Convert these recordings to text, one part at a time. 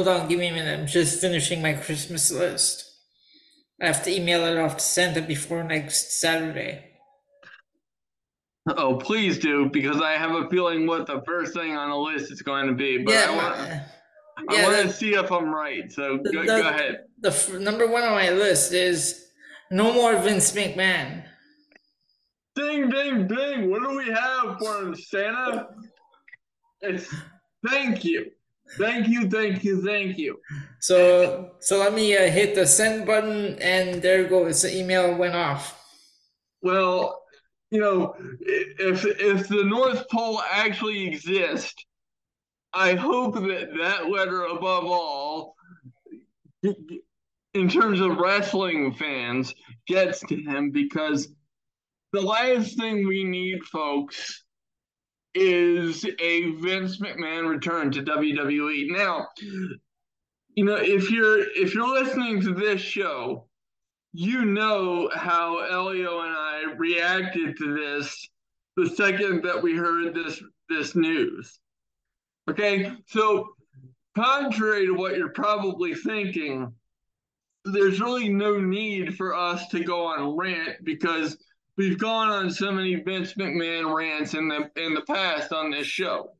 Hold on, give me a minute. I'm just finishing my Christmas list. I have to email it off to Santa before next Saturday. Oh, please do, because I have a feeling what the first thing on the list is going to be. But I want, yeah, I want uh, to see if I'm right. So The- go, the- go ahead. the f- number one on my list is no more Vince McMahon. Ding, ding, ding. What do we have for Santa? It's thank you. Thank you, thank you, thank you. So so let me uh, hit the send button, and there you go it's The email went off. Well, you know, if if the North Pole actually exists, I hope that that letter above all, in terms of wrestling fans, gets to him because the last thing we need, folks, is a Vince McMahon return to WWE. Now, you know, if you're if you're listening to this show, you know how Elio and I reacted to this the second that we heard this this news. Okay, so contrary to what you're probably thinking, there's really no need for us to go on rant because we've gone on so many Vince McMahon rants in the in the past on this show.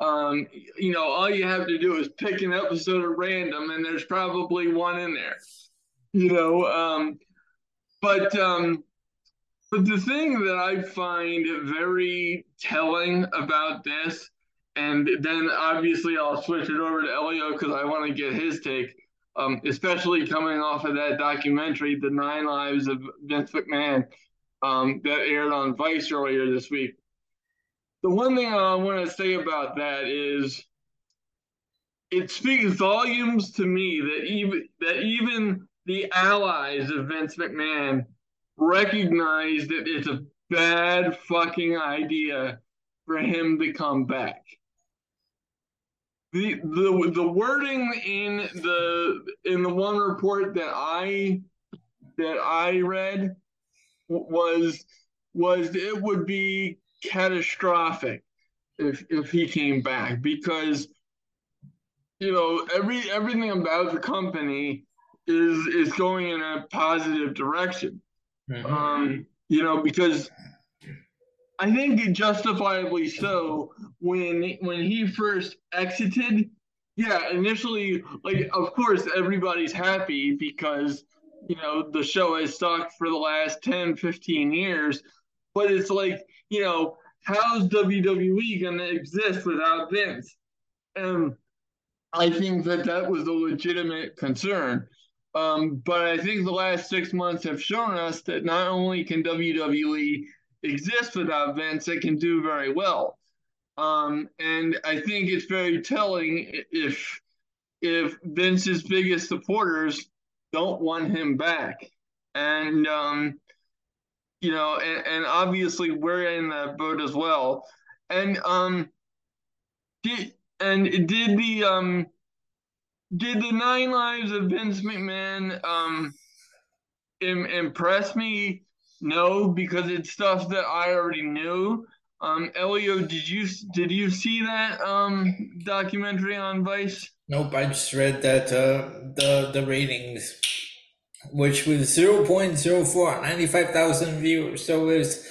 Um, you know, all you have to do is pick an episode at random, and there's probably one in there. You know, um, but um, but the thing that I find very telling about this, and then obviously I'll switch it over to Elio because I want to get his take, um, especially coming off of that documentary, The Nine Lives of Vince McMahon, um, that aired on Vice earlier this week. The one thing I want to say about that is it speaks volumes to me that even that even the allies of Vince McMahon recognize that it's a bad fucking idea for him to come back. The, the the wording in the in the one report that I that I read was was it would be catastrophic if if he came back because you know every everything about the company is is going in a positive direction um, you know, because I think justifiably so when when he first exited. Yeah, initially, like of course everybody's happy because you know the show has stuck for the last 10, 15 years, but it's like you know how's WWE gonna exist without Vince? And I think that that was a legitimate concern. Um, but I think the last six months have shown us that not only can WWE exist without Vince, it can do very well. Um, and I think it's very telling if if Vince's biggest supporters don't want him back, and um, you know, and, and obviously we're in that boat as well. And um, did and did the um did the Nine Lives of Vince McMahon um Im- impress me? No, because it's stuff that I already knew. Um, Elio, did you did you see that um documentary on Vice? Nope, I just read that uh, the the ratings, which was 0.04, 95,000 viewers, so it was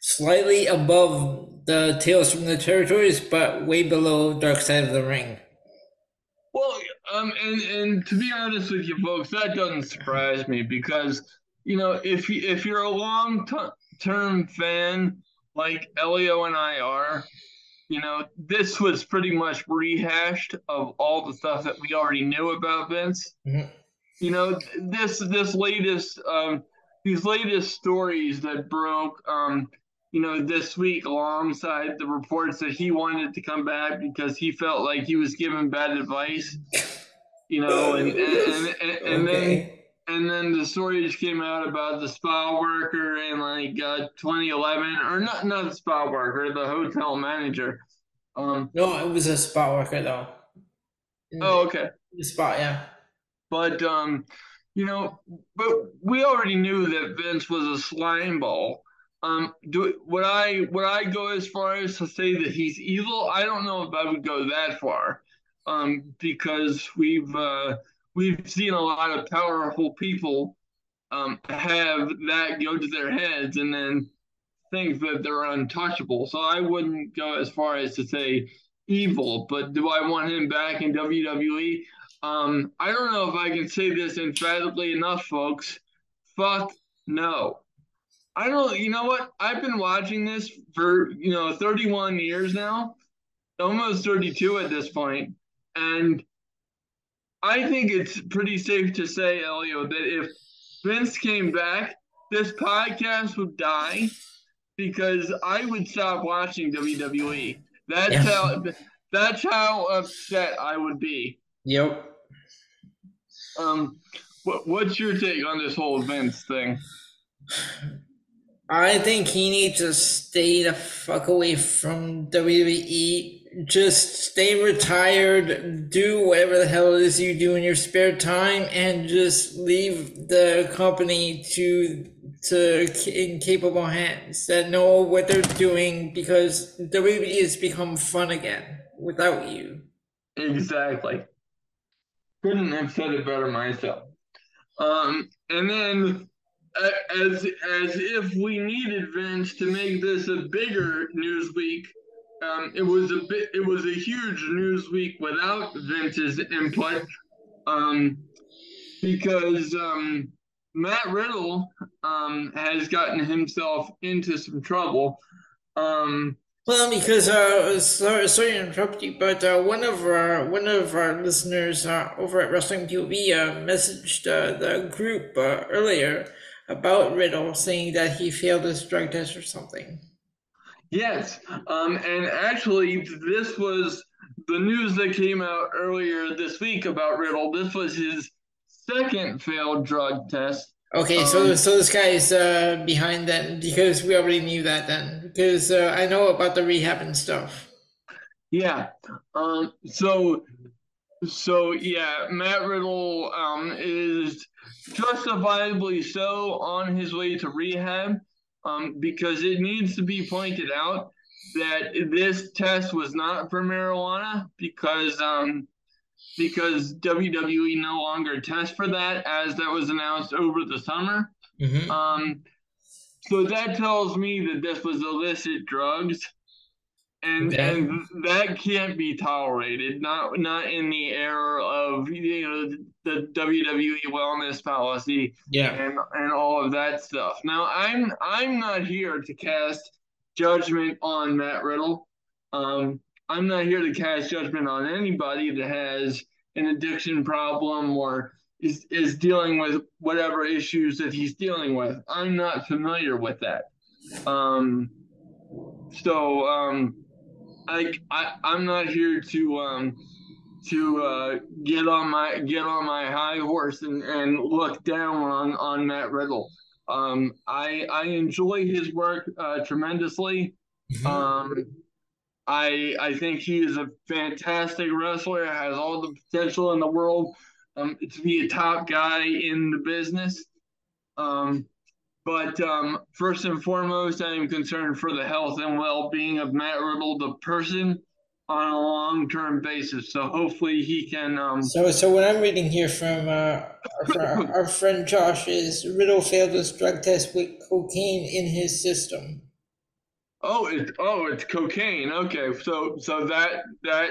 slightly above the Tales from the Territories, but way below Dark Side of the Ring. Well, um, and and to be honest with you, folks, that doesn't surprise me because you know if you, if you're a long term fan like Elio and I are, you know this was pretty much rehashed of all the stuff that we already knew about Vince. Mhm. You know this this latest um these latest stories that broke um you know this week alongside the reports that he wanted to come back because he felt like he was given bad advice you know, and and, and, and, and then Okay. And then the stories came out about the spa worker in like uh, 2011, or not not the spa worker, the hotel manager. Um. No, it was a spot worker though. Oh, okay. The spot, yeah. But um, you know, but we already knew that Vince was a slime ball. Um, do would I would I go as far as to say that he's evil? I don't know if I would go that far. um, because we've uh, we've seen a lot of powerful people um, have that go to their heads and then think that they're untouchable. So I wouldn't go as far as to say evil, but do I want him back in WWE? Um, I don't know if I can say this emphatically enough, folks. Fuck no. I don't. You know what? I've been watching this for you know 31 years now, almost 32 at this point, and I think it's pretty safe to say, Elio, that if Vince came back, this podcast would die because I would stop watching WWE. That's yeah. how that's how upset I would be. Yep. Um, what, what's your take on this whole Vince thing? I think he needs to stay the fuck away from WWE. Just stay retired, do whatever the hell it is you do in your spare time, and just leave the company to to in capable hands that know what they're doing because WWE has become fun again without you. Exactly. Couldn't have said it better myself. Um, and then as as if we needed Vince to make this a bigger news week. Um, it was a bit. It was a huge news week without Vince's input, um, because um, Matt Riddle um, has gotten himself into some trouble. Um, well, because uh, sorry, sorry to interrupt you, but uh, one of our one of our listeners uh, over at Wrestling TV uh, messaged uh, the group uh, earlier about Riddle, saying that he failed his drug test or something. Yes, um, and actually, this was the news that came out earlier this week about Riddle. This was his second failed drug test. Okay, um, so so this guy is uh, behind then because we already knew that then because uh, I know about the rehab and stuff. Yeah. Um. So so yeah, Matt Riddle um is justifiably so on his way to rehab um, because it needs to be pointed out that this test was not for marijuana because um, because WWE no longer tests for that as that was announced over the summer. Mm-hmm. Um, so that tells me that this was illicit drugs and okay. and that can't be tolerated. Not not in the era of you know the WWE wellness policy, yeah, and and all of that stuff. Now I'm I'm not here to cast judgment on Matt Riddle. Um, I'm not here to cast judgment on anybody that has an addiction problem or is is dealing with whatever issues that he's dealing with. I'm not familiar with that. Um, so um, I, I I'm not here to um to uh, get on my get on my high horse and, and look down on on Matt Riddle. Um, I I enjoy his work uh, tremendously. Mm-hmm. Um, I I think he is a fantastic wrestler. Has all the potential in the world um, to be a top guy in the business. Um, but um, first and foremost, I am concerned for the health and well being of Matt Riddle, the person, on a long term basis. So hopefully he can. Um... So, so what I'm reading here from uh, our, our friend Josh is Riddle failed his drug test with cocaine in his system. Oh, it oh, it's cocaine. Okay, so so that that.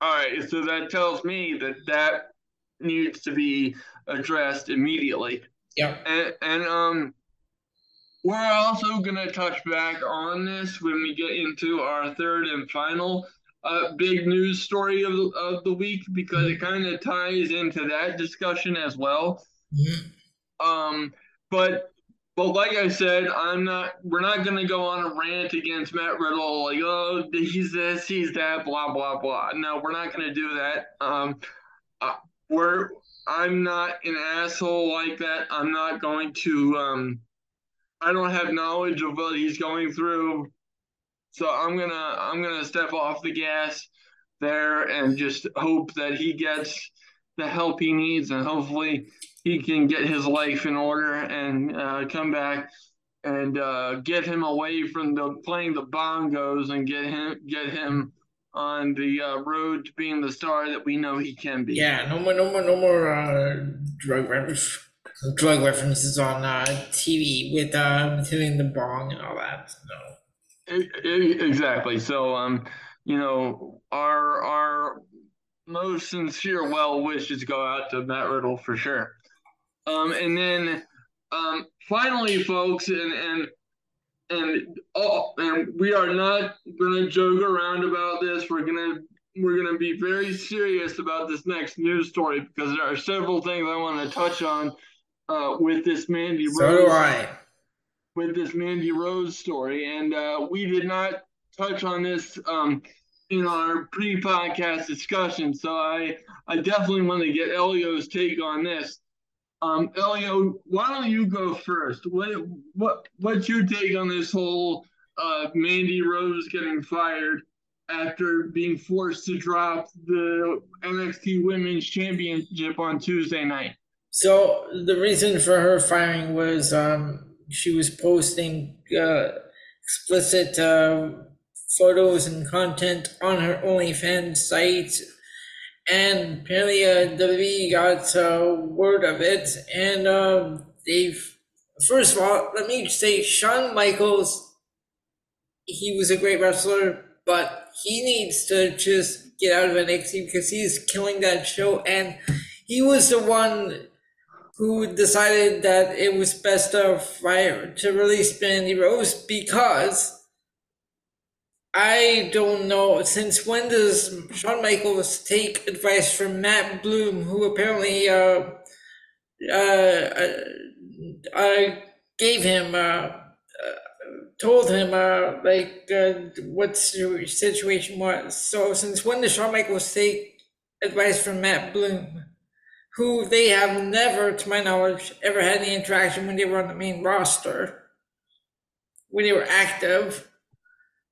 All right, so that tells me that that needs to be addressed immediately. Yeah. And, and um, we're also gonna touch back on this when we get into our third and final uh, big news story of the, of the week because it kind of ties into that discussion as well. Mm-hmm. Um, but but like I said, I'm not. We're not gonna go on a rant against Matt Riddle, like oh he's this, he's that, blah blah blah. No, we're not gonna do that. Um, uh, we're I'm not an asshole like that. I'm not going to. Um, I don't have knowledge of what he's going through, so I'm gonna I'm gonna step off the gas there and just hope that he gets the help he needs and hopefully he can get his life in order and uh, come back and uh, get him away from the playing the bongos and get him get him on the uh, road to being the star that we know he can be. Yeah, no more, no more, no more uh, drug references, drug references on uh, TV with uh, hitting the bong and all that. No. Exactly. So, um, you know, our our most sincere well wishes go out to Matt Riddle for sure. Um, and then, um, finally, folks, and and and oh, and we are not gonna joke around about this. We're gonna we're gonna be very serious about this next news story because there are several things I want to touch on uh, with this Mandy so Rose. So do I. With this Mandy Rose story, and uh, we did not touch on this um, in our pre-podcast discussion, so I I definitely want to get Elio's take on this. Um, Elio, why don't you go first? What what what's your take on this whole uh, Mandy Rose getting fired after being forced to drop the NXT Women's Championship on Tuesday night? So the reason for her firing was um, she was posting uh, explicit uh, photos and content on her OnlyFans site and apparently uh, WWE got uh, word of it, and uh, they've. First of all, let me say, Shawn Michaels, he was a great wrestler, but he needs to just get out of NXT because he's killing that show, and he was the one who decided that it was best to fire to release Mandy Rose because I don't know. Since when does Shawn Michaels take advice from Matt Bloom, who apparently uh, uh, uh, gave him, uh, uh, told him, uh, like, uh, what the situation was? So, since when does Shawn Michaels take advice from Matt Bloom, who they have never, to my knowledge, ever had any interaction when they were on the main roster, when they were active?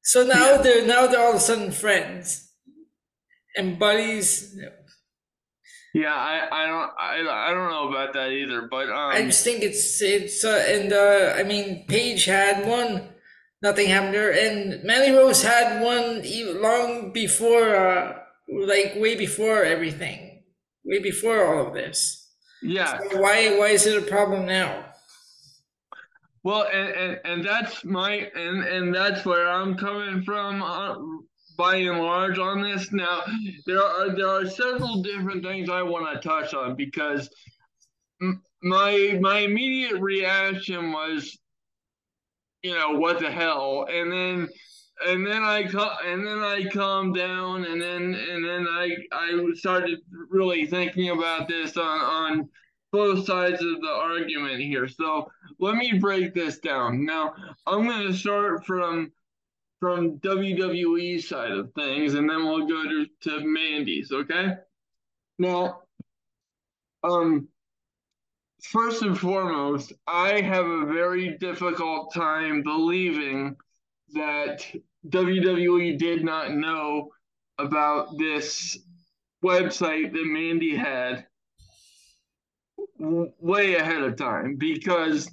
So now yeah. they're now they're all of a sudden friends and buddies. Yeah, I, I don't I, I don't know about that either, but um, I just think it's it's uh, and uh, I mean Paige had one, nothing happened to her, and Mandy Rose had one long before, uh, like way before everything, way before all of this. Yeah. So why why is it a problem now? Well, and, and, and that's my and and that's where I'm coming from. Uh, by and large on this now there are there are several different things i want to touch on because my my immediate reaction was you know what the hell and then and then i and then i calmed down and then and then i i started really thinking about this on on both sides of the argument here. So let me break this down. Now I'm going to start from from WWE side of things, and then we'll go to, to Mandy's. Okay. Now, um, first and foremost, I have a very difficult time believing that WWE did not know about this website that Mandy had way ahead of time because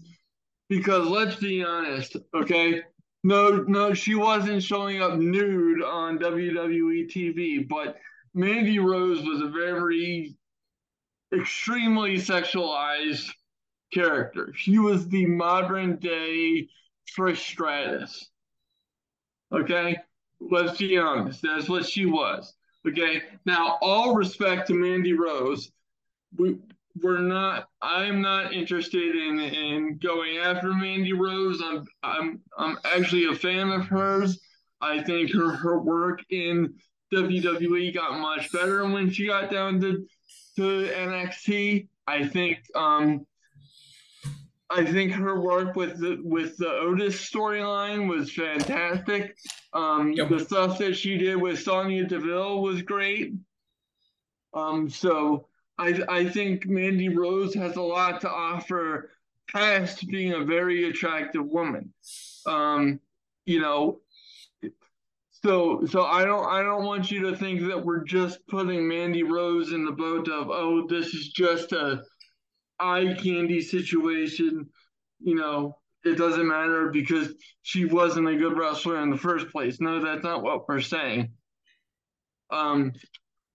because let's be honest, okay? No, no, she wasn't showing up nude on WWE TV, but Mandy Rose was a very extremely sexualized character. She was the modern day Trish Stratus. Okay? Let's be honest. That's what she was. Okay? Now, all respect to Mandy Rose. We we're not i'm not interested in in going after mandy rose i'm i'm i'm actually a fan of hers i think her her work in wwe got much better when she got down to to nxt i think um I think her work with the with the Otis storyline was fantastic. Um, yep. The stuff that she did with Sonya Deville was great. Um, so I, I think Mandy Rose has a lot to offer past being a very attractive woman. Um, you know, so so I don't I don't want you to think that we're just putting Mandy Rose in the boat of oh this is just a eye candy situation. You know, it doesn't matter because she wasn't a good wrestler in the first place. No, that's not what we're saying. Um,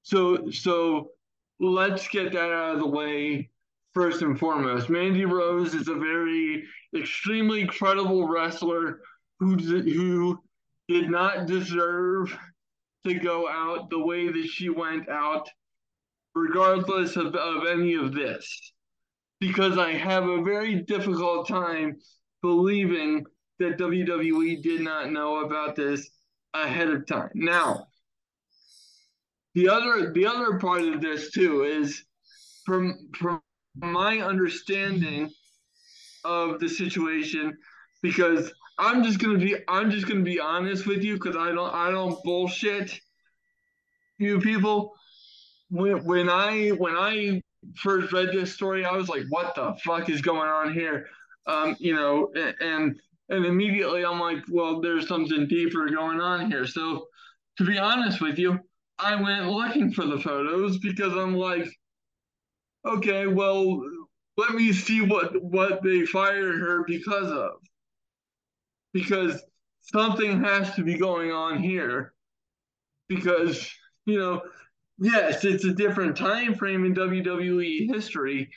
so so let's get that out of the way first and foremost. Mandy Rose is a very extremely credible wrestler who who did not deserve to go out the way that she went out, regardless of, of any of this. Because I have a very difficult time believing that WWE did not know about this ahead of time. Now, the other the other part of this too is from from my understanding of the situation because I'm just gonna be I'm just gonna be honest with you because I don't I don't bullshit you people. When when I when I first read this story, I was like, what the fuck is going on here? Um, you know, and and immediately I'm like, well, there's something deeper going on here. So to be honest with you, I went looking for the photos because I'm like, okay, well, let me see what what they fired her because of. Because something has to be going on here. Because, you know, yes, it's a different time frame in WWE history,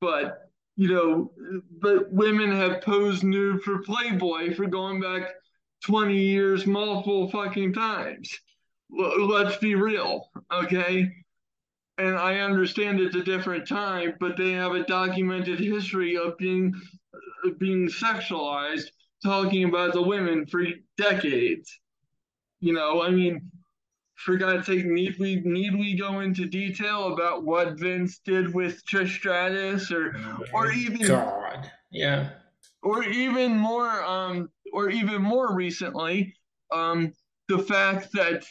but you know, but women have posed nude for Playboy for going back 20 years multiple fucking times. Let's be real, okay? And I understand it's a different time, but they have a documented history of being being sexualized, talking about the women for decades. You know, I mean, for God's sake, need we need we go into detail about what Vince did with Trish Stratus, or or even God, yeah, or even more, um, or even more recently, um, the fact that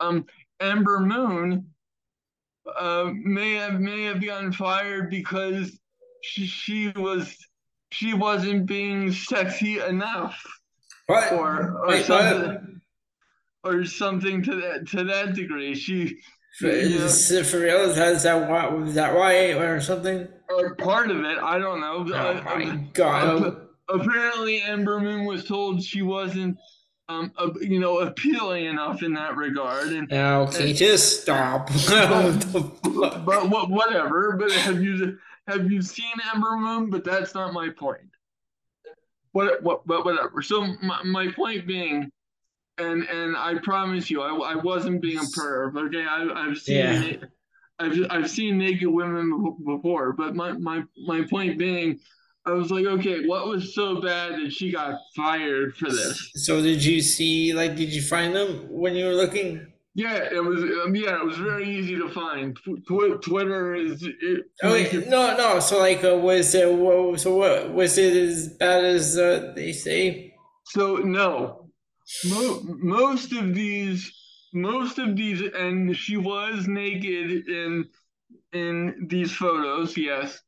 um Ember Moon uh, may have may have gotten fired because she she was she wasn't being sexy enough, what? or or Wait, something? Or something to that to that degree. She For, you know, for real, is that, is that why was that why or something? or part of it. I don't know. Oh Uh, my um, god! ap- apparently, Ember Moon was told she wasn't, um, uh, you know, appealing enough in that regard, and Okay, just stop. but what whatever. But have you have you seen Ember Moon? But that's not my point. What what but whatever. So my, my point being, and and I promise you, I, I wasn't being a perv. Okay, I, I've seen Yeah. it. I've I've seen naked women before, but my my my point being, I was like, okay, what was so bad that she got fired for this? So did you see? Like, did you find them when you were looking? Yeah, it was. Um, yeah, it was very easy to find. Tw- Twitter is. It, Oh wait, no, no. So like, uh, was it? What, so what was it as bad as uh, they say? So no, Mo- most of these, most of these, and she was naked in in these photos, yes.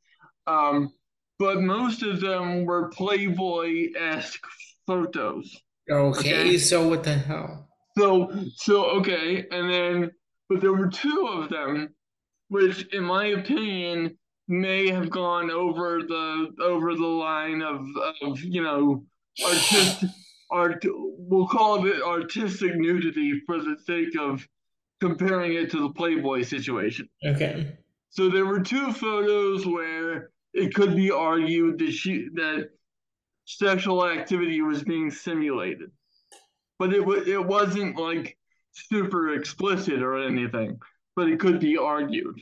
Um, but most of them were Playboy esque photos. Okay, Okay. so what the hell? So so okay, and then but there were two of them, which in my opinion may have gone over the over the line of of you know artistic art we'll call it artistic nudity for the sake of comparing it to the Playboy situation. Okay. So there were two photos where it could be argued that she that sexual activity was being simulated, but it it wasn't like super explicit or anything. But it could be argued.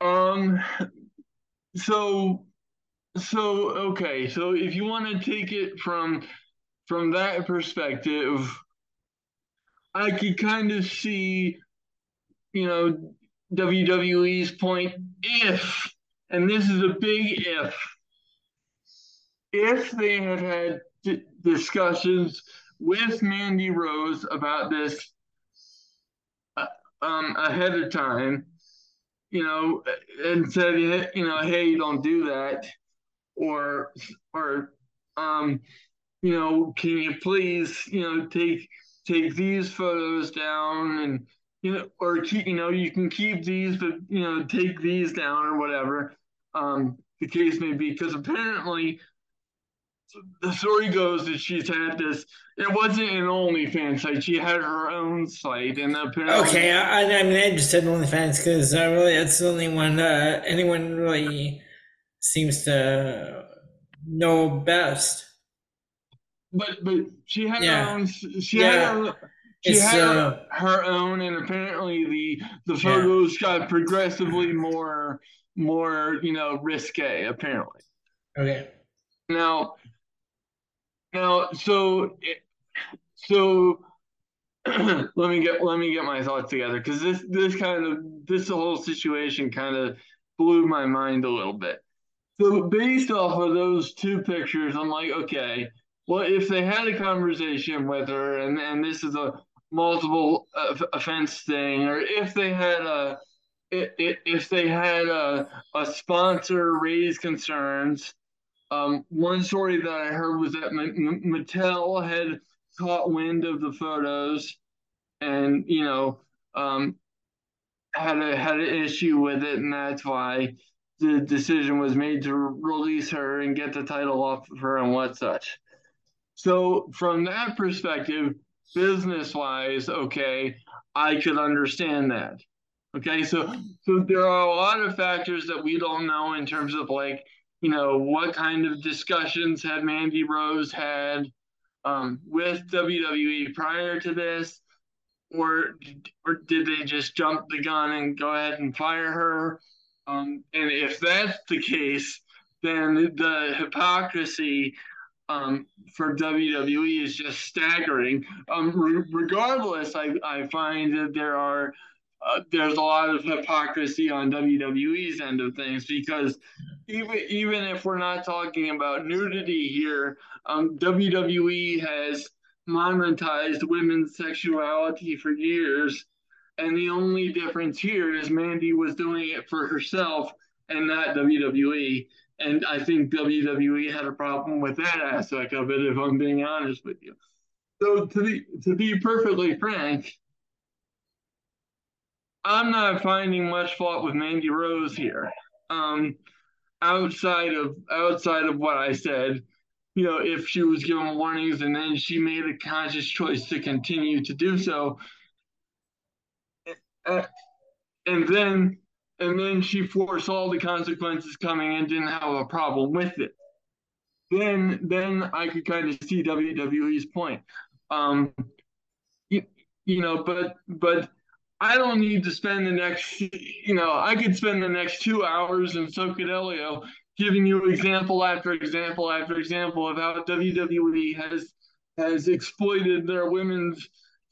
Um. So so okay. So if you want to take it from from that perspective, I could kind of see, you know, WWE's point if, and this is a big if, if they had had d- discussions with Mandy Rose about this uh, um, ahead of time, you know, and said, you know, hey, don't do that, or, or, um, you know, can you please, you know, take take these photos down and you know, or keep, you know, you can keep these, but you know, take these down or whatever um, the case may be, because apparently the story goes that she's had this. It wasn't an OnlyFans site. She had her own site, and apparently, Okay, I, I mean, I just said OnlyFans because I really that's the only one uh, anyone really seems to know best. but but she had Yeah. her own. She Yeah. had her, she It's, had uh, her, her own, and apparently the the Yeah. photos got progressively more more you know risque. Apparently. Okay. Now, now, so, so, let me get let me get my thoughts together because this this kind of this whole situation kind of blew my mind a little bit. So based off of those two pictures, I'm like, okay, well, if they had a conversation with her, and and this is a multiple offense thing, or if they had a if they had a, a sponsor raise concerns um, one story that I heard was that Mattel had caught wind of the photos, and you know, um, had a had an issue with it, and that's why the decision was made to release her and get the title off of her and what such. So from that perspective, business wise, okay, I could understand that. Okay, so so there are a lot of factors that we don't know in terms of like you know, what kind of discussions had Mandy Rose had um, with WWE prior to this, or or did they just jump the gun and go ahead and fire her? Um, and if that's the case, then the hypocrisy um, for WWE is just staggering. Um, re- regardless, I, I find that there are uh, there's a lot of hypocrisy on WWE's end of things because even even if we're not talking about nudity here, um, WWE has monetized women's sexuality for years, and the only difference here is Mandy was doing it for herself and not WWE. And I think WWE had a problem with that aspect of it, if I'm being honest with you. So to be to be perfectly frank, I'm not finding much fault with Mandy Rose here. Um, outside of outside of what I said, you know, if she was given warnings and then she made a conscious choice to continue to do so, uh, and then and then she foresaw the consequences coming and didn't have a problem with it. Then then I could kind of see WWE's point. Um, you, you know, but but I don't need to spend the next, you know, I could spend the next two hours in so could Elio giving you example after example after example of how WWE has has exploited their women's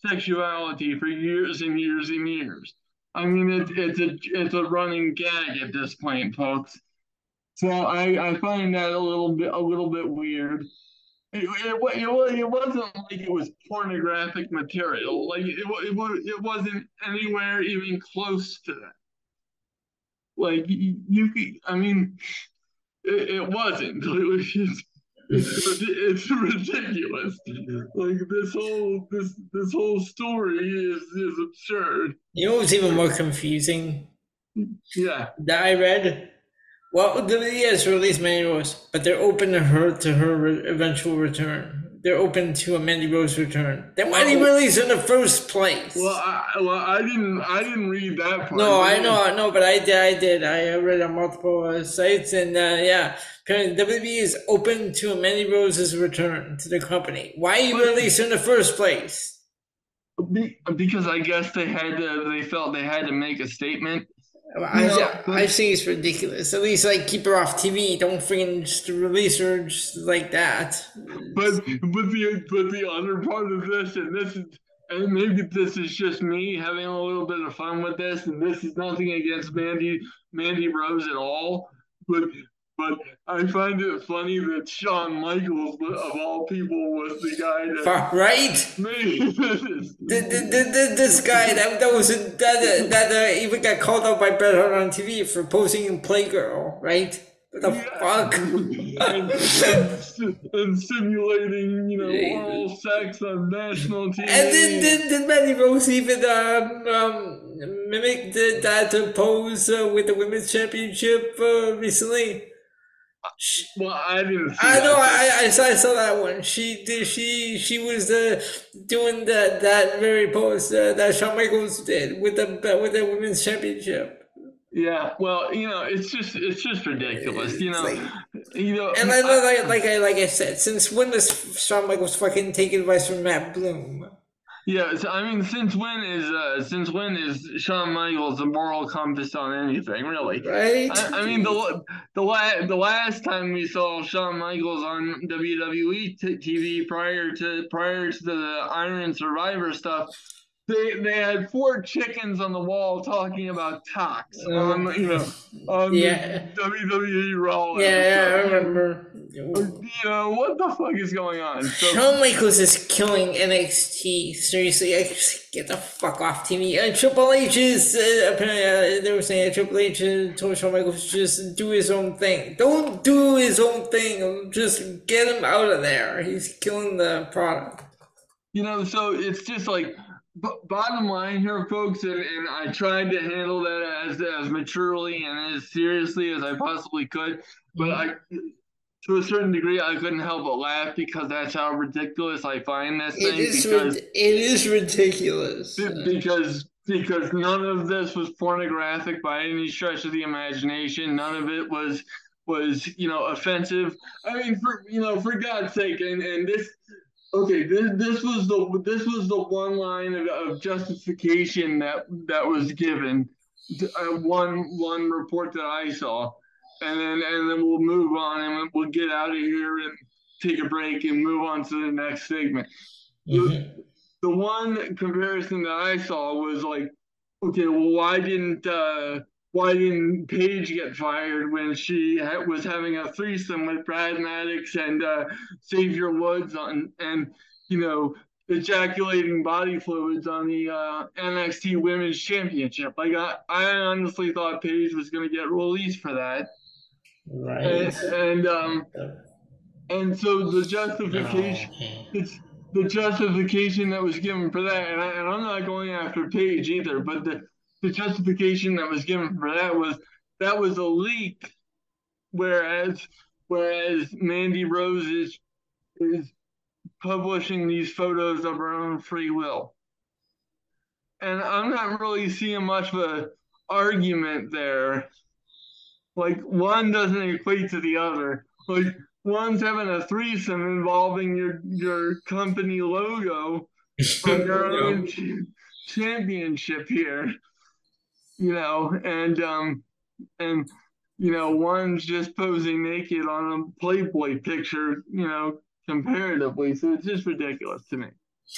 sexuality for years and years and years. I mean, it, it's a it's a running gag at this point, folks. So I, I find that a little bit a little bit weird. It, it, it, it wasn't like it was pornographic material. Like it, it, it wasn't anywhere even close to that. Like you, you I mean, it, it wasn't. It was just, it's, it's ridiculous. Like this whole this this whole story is is absurd. You know what's even more confusing Yeah. that I read? Well, WWE has released Mandy Rose, but they're open to her to her re- eventual return. They're open to a Mandy Rose return. Then why did he release in the first place? Well, I well I didn't I didn't read that part. no, I know, I know, but I did. I did. I read on multiple uh, sites, and uh, yeah, WWE is open to a Mandy Rose's return to the company. Why he release in the first place? Because I guess they had to, they felt they had to make a statement. I, No, I, but- I think it's ridiculous. At least, like, keep her off TV. Don't freaking just release her just like that. But but the but the other part of this, and this is, and maybe this is just me having a little bit of fun with this, and this is nothing against Mandy Mandy Rose at all, but but I find it funny that Shawn Michaels, of all people, was the guy that right? made this. The, the, the, this guy that that was that that, that uh, even got called out by Bret Hart on TV for posing in Playgirl, right? What the fuck? and, and, simulating, you know, oral sex on national TV. And then, then, then Mandy Rose even um, um, mimicked the, that pose uh, with the women's championship uh, recently. Well, I didn't. I know. I, I saw. I saw that one. She did. She she was uh, doing that that very pose uh, that Shawn Michaels did with the with the women's championship. Yeah, well, you know, it's just it's just ridiculous, you know. Like, you know, and I, like like I like I said, since when does Shawn Michaels fucking take advice from Matt Bloom? Yeah, I mean, since when is uh, since when is Shawn Michaels a moral compass on anything, really? Right. I, I mean, the the la- the last time we saw Shawn Michaels on WWE t- TV prior to prior to the Iron Survivor stuff they they had four chickens on the wall talking about tox uh, on you know on yeah. WWE Raw. Yeah, yeah, I remember. You know what the fuck is going on? So, Shawn Michaels is killing NXT. Seriously, I just get the fuck off TV. And Triple H is uh, apparently uh, they were saying Triple H told Shawn Michaels just do his own thing. Don't do his own thing. Just get him out of there. He's killing the product. You know, so it's just like but bottom line here, folks, and, and I tried to handle that as as maturely and as seriously as I possibly could. But. I, to a certain degree, I couldn't help but laugh because that's how ridiculous I find this thing. It is, because, it is ridiculous. Because because none of this was pornographic by any stretch of the imagination. None of it was was you know offensive. I mean, for you know, for God's sake, and and this Okay, this this was the this was the one line of, of justification that that was given. Uh, one one report that I saw, and then and then we'll move on and we'll get out of here and take a break and move on to the next segment. Mm-hmm. The, the one comparison that I saw was like, okay, well, why didn't uh, why didn't Paige get fired when she ha- was having a threesome with Brad Maddox and uh, Xavier Woods on, and you know, ejaculating body fluids on the uh, NXT Women's Championship? Like, I, I honestly thought Paige was going to get released for that. Right. And, and um, and so the justification, oh, it's the justification that was given for that, and, I, and I'm not going after Paige either, but the the justification that was given for that was that was a leak, whereas whereas Mandy Rose is is publishing these photos of her own free will. And I'm not really seeing much of a argument there. Like one doesn't equate to the other. Like one's having a threesome involving your your company logo on your own championship here you know, and um, and you know, one's just posing naked on a Playboy picture, you know, comparatively. So it's just ridiculous to me.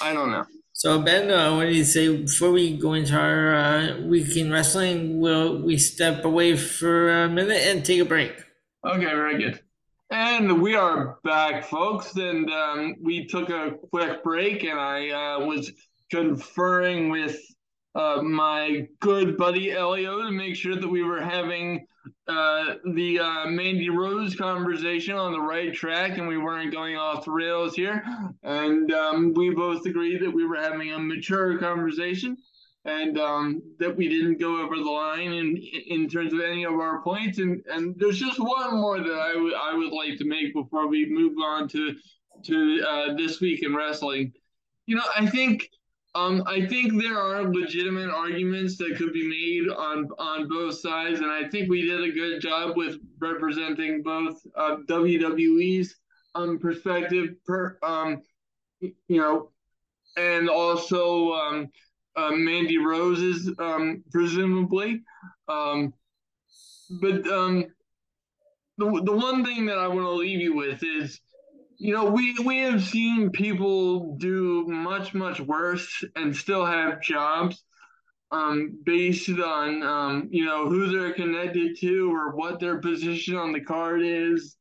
I don't know. So Ben, uh, what do you say before we go into our uh, week in wrestling? Will we step away for a minute and take a break? Okay, very good. And we are back, folks. And um, we took a quick break, and I uh, was conferring with uh, my good buddy Elio to make sure that we were having uh, the uh, Mandy Rose conversation on the right track and we weren't going off the rails here. And um, we both agreed that we were having a mature conversation and um, that we didn't go over the line in in terms of any of our points. And and there's just one more that I would I would like to make before we move on to to uh, this week in wrestling. You know, I think um, I think there are legitimate arguments that could be made on on both sides, and I think we did a good job with representing both uh, WWE's um, perspective, per um, you know, and also um, uh, Mandy Rose's um, presumably. Um, but um, the the one thing that I want to leave you with is you know, we we have seen people do much much worse and still have jobs, um, based on um, you know who they're connected to or what their position on the card is,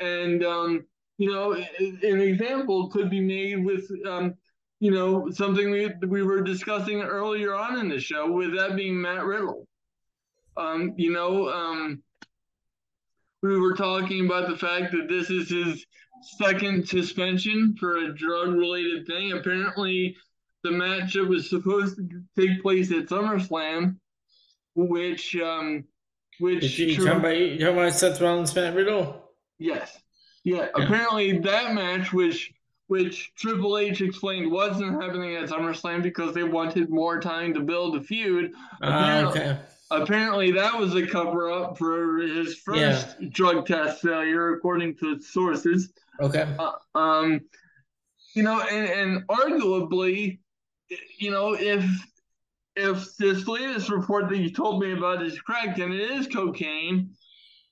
and um, you know, an example could be made with um, you know, something we we were discussing earlier on in the show, with that being Matt Riddle. Um, you know, um, we were talking about the fact that this is his second suspension for a drug related thing. Apparently, the matchup was supposed to take place at SummerSlam, which um, which you talking about, you talking about Seth Rollins, Matt Riddle? Yes. Yeah. yeah. Apparently, that match, which which Triple H explained wasn't happening at SummerSlam because they wanted more time to build a feud. Uh, apparently, okay. apparently, that was a cover up for his first yeah. drug test failure, according to sources. Okay. Uh, um, you know, and, and arguably, you know, if if this latest report that you told me about is correct and it is cocaine,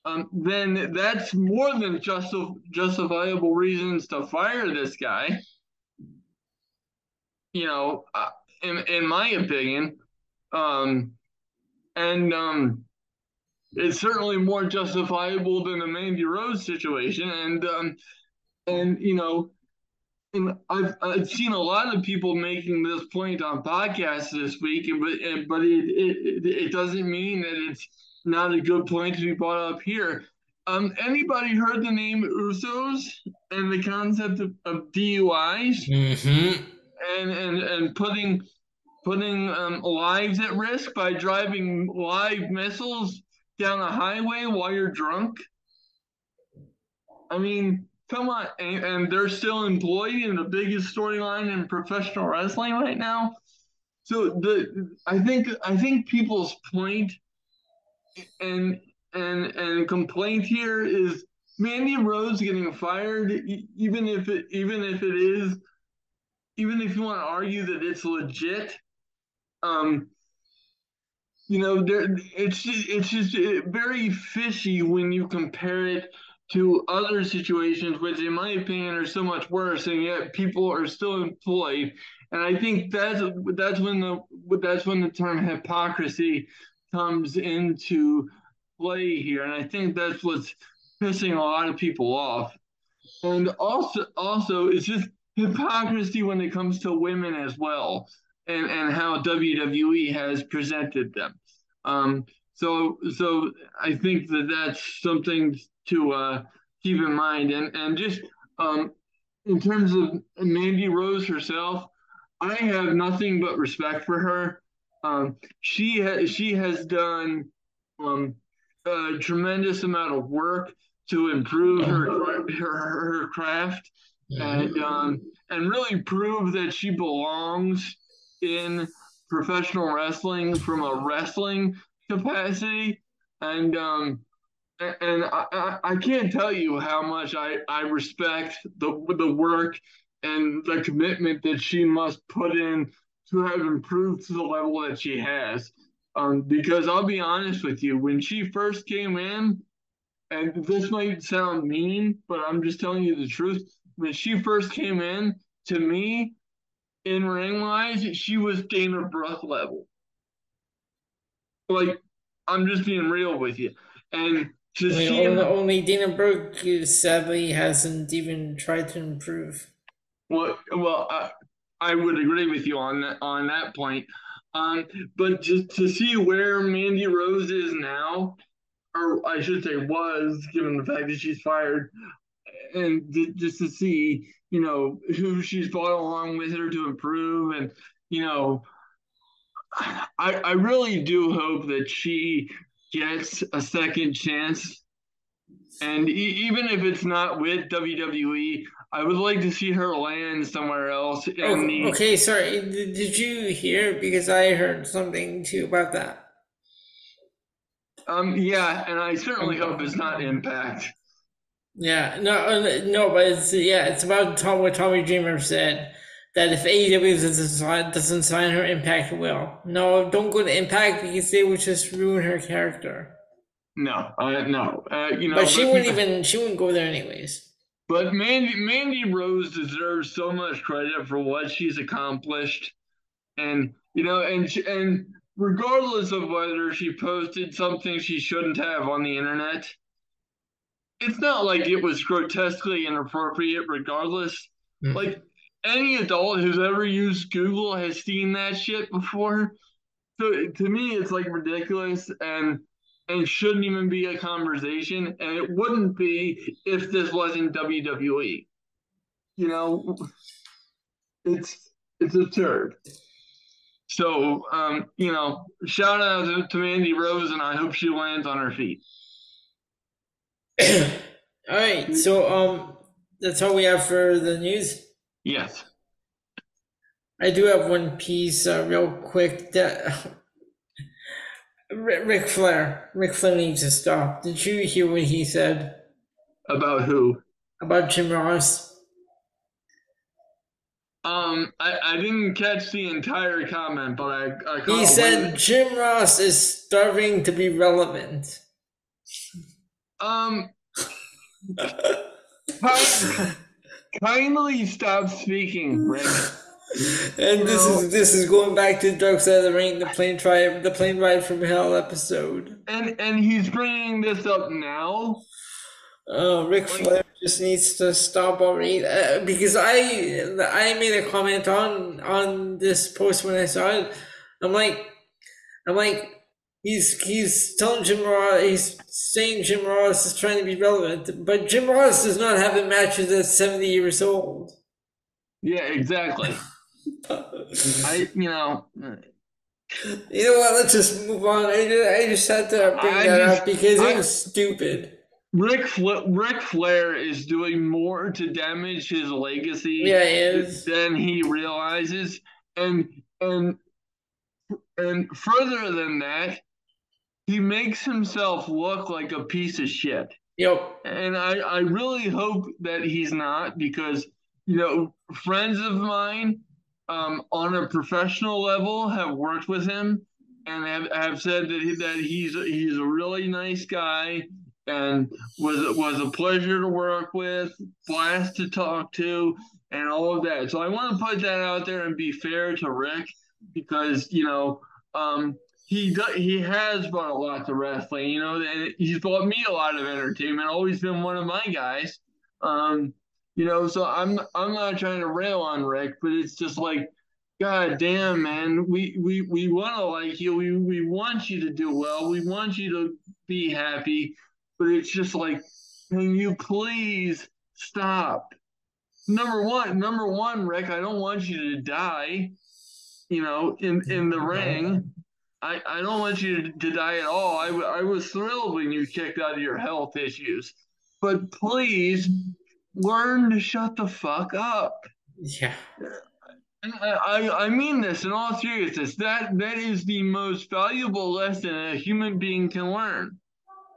um, then that's more than just justifiable reasons to fire this guy. You know, uh, in in my opinion, um, and um, it's certainly more justifiable than the Mandy Rose situation. And um, and you know, and I've I've seen a lot of people making this point on podcasts this week, and but and, but it, it it doesn't mean that it's not a good point to be brought up here. Um, anybody heard the name Usos and the concept of, of DUIs mm-hmm. and and and putting putting um, lives at risk by driving live missiles down a highway while you're drunk? I mean, come on, and, and they're still employed in the biggest storyline in professional wrestling right now. So the I think I think people's point and and and complaint here is Mandy Rose getting fired, even if it even if it is, even if you want to argue that it's legit, um, you know, there it's it's just very fishy when you compare it to other situations, which in my opinion are so much worse, and yet people are still employed. And I think that's that's when the that's when the term hypocrisy comes into play here, and I think that's what's pissing a lot of people off. And also, also, it's just hypocrisy when it comes to women as well, and and how WWE has presented them. Um, so, so I think that that's something to uh, keep in mind, and and just um, in terms of Mandy Rose herself, I have nothing but respect for her. Um, she has she has done um, a tremendous amount of work to improve her her, her craft and um, and really prove that she belongs in professional wrestling from a wrestling capacity. And um and I, I can't tell you how much I, I respect the the work and the commitment that she must put in to have improved to the level that she has. Um, because I'll be honest with you, when she first came in, and this might sound mean, but I'm just telling you the truth. When she first came in, to me, in ring wise, she was Dana Brooke level. Like, I'm just being real with you. And I mean, see only, only Dana Brooke sadly hasn't even tried to improve. Well, well, uh, I would agree with you on that on that point. Um, but just to see where Mandy Rose is now, or I should say was, given the fact that she's fired, and just to see, you know, who she's brought along with her to improve, and you know, I I really do hope that she gets a second chance. And e- even if it's not with WWE, I would like to see her land somewhere else. Oh, the... Okay, sorry. Did you hear? Because I heard something too about that. Um. Yeah, and I certainly hope it's not Impact. Yeah. No. Uh, no. But it's yeah. It's about Tom, what Tommy Dreamer said that if AEW doesn't sign, doesn't sign her, Impact will. No, don't go to Impact because they would just ruin her character. No. Uh, no. Uh, you know. But she wouldn't even. She wouldn't go there anyways. But Mandy Mandy Rose deserves so much credit for what she's accomplished, and you know, and and regardless of whether she posted something she shouldn't have on the internet, it's not like it was grotesquely inappropriate. Regardless, mm-hmm. like any adult who's ever used Google has seen that shit before. So to me, it's like ridiculous and and shouldn't even be a conversation. And it wouldn't be if this wasn't WWE. You know, it's it's absurd. So, um, you know, shout out to Mandy Rose, and I hope she lands on her feet. All right, so um, that's all we have for the news. Yes. I do have one piece, uh, real quick. That Ric Flair, Ric Flair needs to stop. Did you hear what he said About who? about Jim Ross? Um, I, I didn't catch the entire comment, but I, I caught He said Jim Ross is starving to be relevant. Um, kindly stop speaking, Ric. And this No. is this is going back to Dark Side of the Ring, the plane ride, the plane ride from hell episode. And and he's bringing this up now. Uh, Ric Flair just needs to stop already uh, because I I made a comment on on this post when I saw it. I'm like, I'm like, he's he's telling Jim Ross, he's saying Jim Ross is trying to be relevant, but Jim Ross does not have matches at 70 years old. Yeah, exactly. I you know You know what? Let's just move on. I just, I just had to bring I that just- up because I- it was stupid. Ric Fla- Ric Flair is doing more to damage his legacy Yeah, he is. than he realizes, and and and further than that, he makes himself look like a piece of shit. Yep. And I, I really hope that he's not because, you know, friends of mine um, on a professional level have worked with him and have, have said that, he, that he's, he's a really nice guy and was, was a pleasure to work with, blast to talk to, and all of that. So I want to put that out there and be fair to Ric because, you know, um, he he has brought a lot to wrestling, you know, and he's brought me a lot of entertainment. Always been one of my guys, um, you know. So I'm I'm not trying to rail on Ric, but it's just like, God damn, man, we we we want to like you, we we want you to do well, we want you to be happy, but it's just like, can you please stop? Number one, number one, Ric, I don't want you to die, you know, in in the ring. I, I don't want you to, die at all. I, I was thrilled when you kicked out of your health issues. But please learn to shut the fuck up. Yeah. I, I mean this in all seriousness. That that is the most valuable lesson a human being can learn.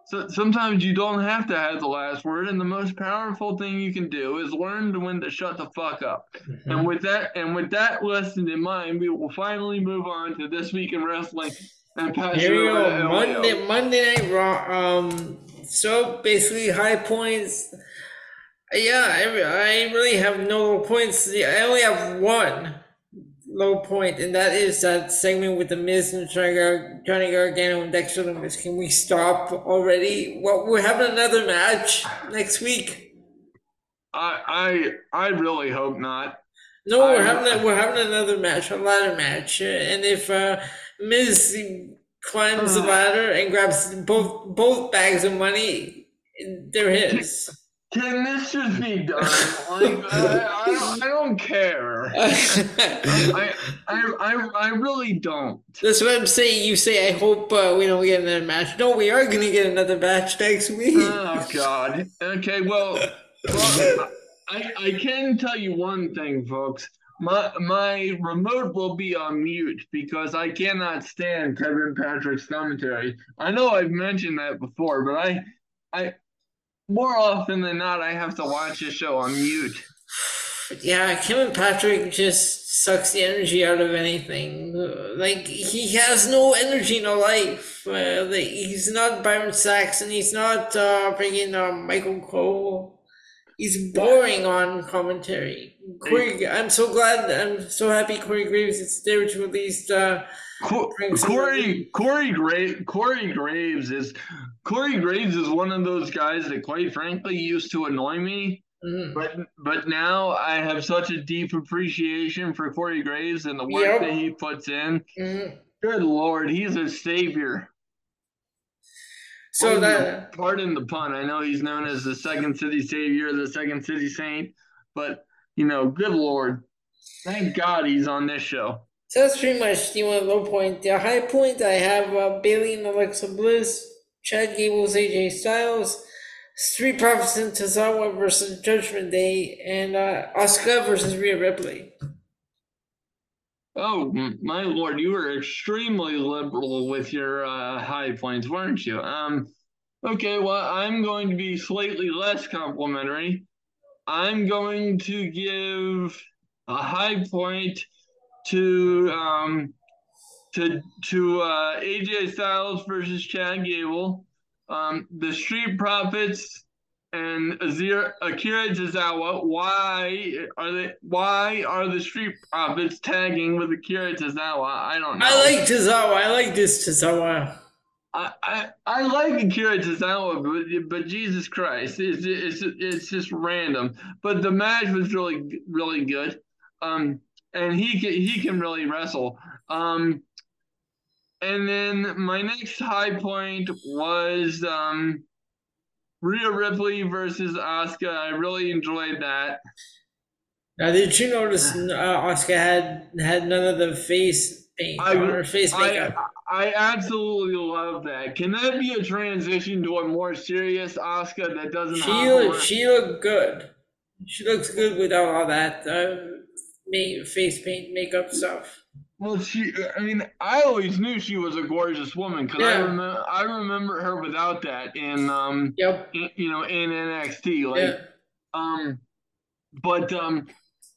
So sometimes you don't have to have the last word, and the most powerful thing you can do is learn to when to shut the fuck up. And with that and with that lesson in mind, we will finally move on to this week in wrestling and pass Here we go. Monday, Monday Night Raw. Um, so basically, high points. Yeah, I, I really have no points. I only have one low point, and that is that segment with the Miz and Johnny Johnny Gargano and Dexter. Can we stop already? Well, we're having another match next week. I I I really hope not. No, we're having we're having another match, a ladder match, and if uh, Miz climbs the ladder and grabs both both bags of money, they're his. Can this just be done? Like I, I, don't, I don't care. I, I I I really don't. That's what I'm saying. You say, I hope uh, we don't get another match. No, we are going to get another match next week. Oh God. Okay. Well, well I I can tell you one thing, folks. My my remote will be on mute because I cannot stand Kevin Patrick's commentary. I know I've mentioned that before, but I I more often than not I have to watch this show on mute. Yeah, Kevin Patrick just sucks the energy out of anything. Like he has no energy, no life. Uh, like, he's not Byron Saxton. He's not uh, bringing uh, Michael Cole. He's boring on commentary. Corey, I'm so glad. I'm so happy Corey Graves is there to at least. Uh, Co- Corey. Corey Gra- Corey Graves is Corey Graves is one of those guys that quite frankly used to annoy me. mhm. But but now I have such a deep appreciation for Corey Graves and the work Yep. that he puts in. Mhm. Good lord, he's a savior. So that pardon the pun. I know he's known as the second city savior, the second city saint, but you know, good lord. Thank God he's on this show. So that's pretty much the one low point. The high point, I have uh, Bayley and Alexa Bliss, Chad Gables, AJ Styles, Street Profits and Tozawa versus Judgment Day, and uh, Asuka versus Rhea Ripley. Oh my lord, you were extremely liberal with your uh, high points, weren't you? Um, okay, well, I'm going to be slightly less complimentary. I'm going to give a high point to um to to uh, AJ Styles versus Chad Gable, um, the Street Profits and Azir, Akira Tozawa. Why are they? Why are the Street Profits tagging with Akira Tozawa? I don't know. I like Tozawa. I like this Tozawa. I, I, I like Akira Tozawa, but but Jesus Christ, it's it's it's just random. But the match was really really good. Um, and he can he can really wrestle. Um, and then my next high point was um, Rhea Ripley versus Asuka. I really enjoyed that. Now, did you notice uh, Asuka had had none of the face paint I, on her face makeup? I, I absolutely love that. Can that be a transition to a more serious Asuka that doesn't? She look, she looked good. She looks good without all that uh, face paint makeup stuff. Well, she. I mean, I always knew she was a gorgeous woman because yeah. I remember. I remember her without that in um. Yep. In, you know, in NXT, like, yeah. um, but um,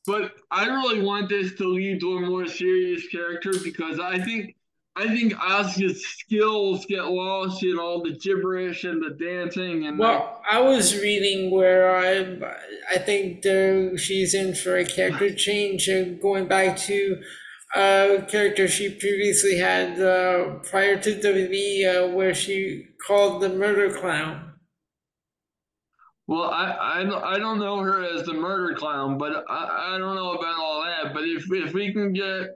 but I really want this to lead to a more serious character because I think I think Asuka's skills get lost in all the gibberish and the dancing and. Well, I was reading where I, I think there, she's in for a character change, and going back to a character she previously had uh, prior to WWE, uh, where she called the Murder Clown. Well, I, I, I don't know her as the murder clown, but I, I don't know about all that. But if if we can get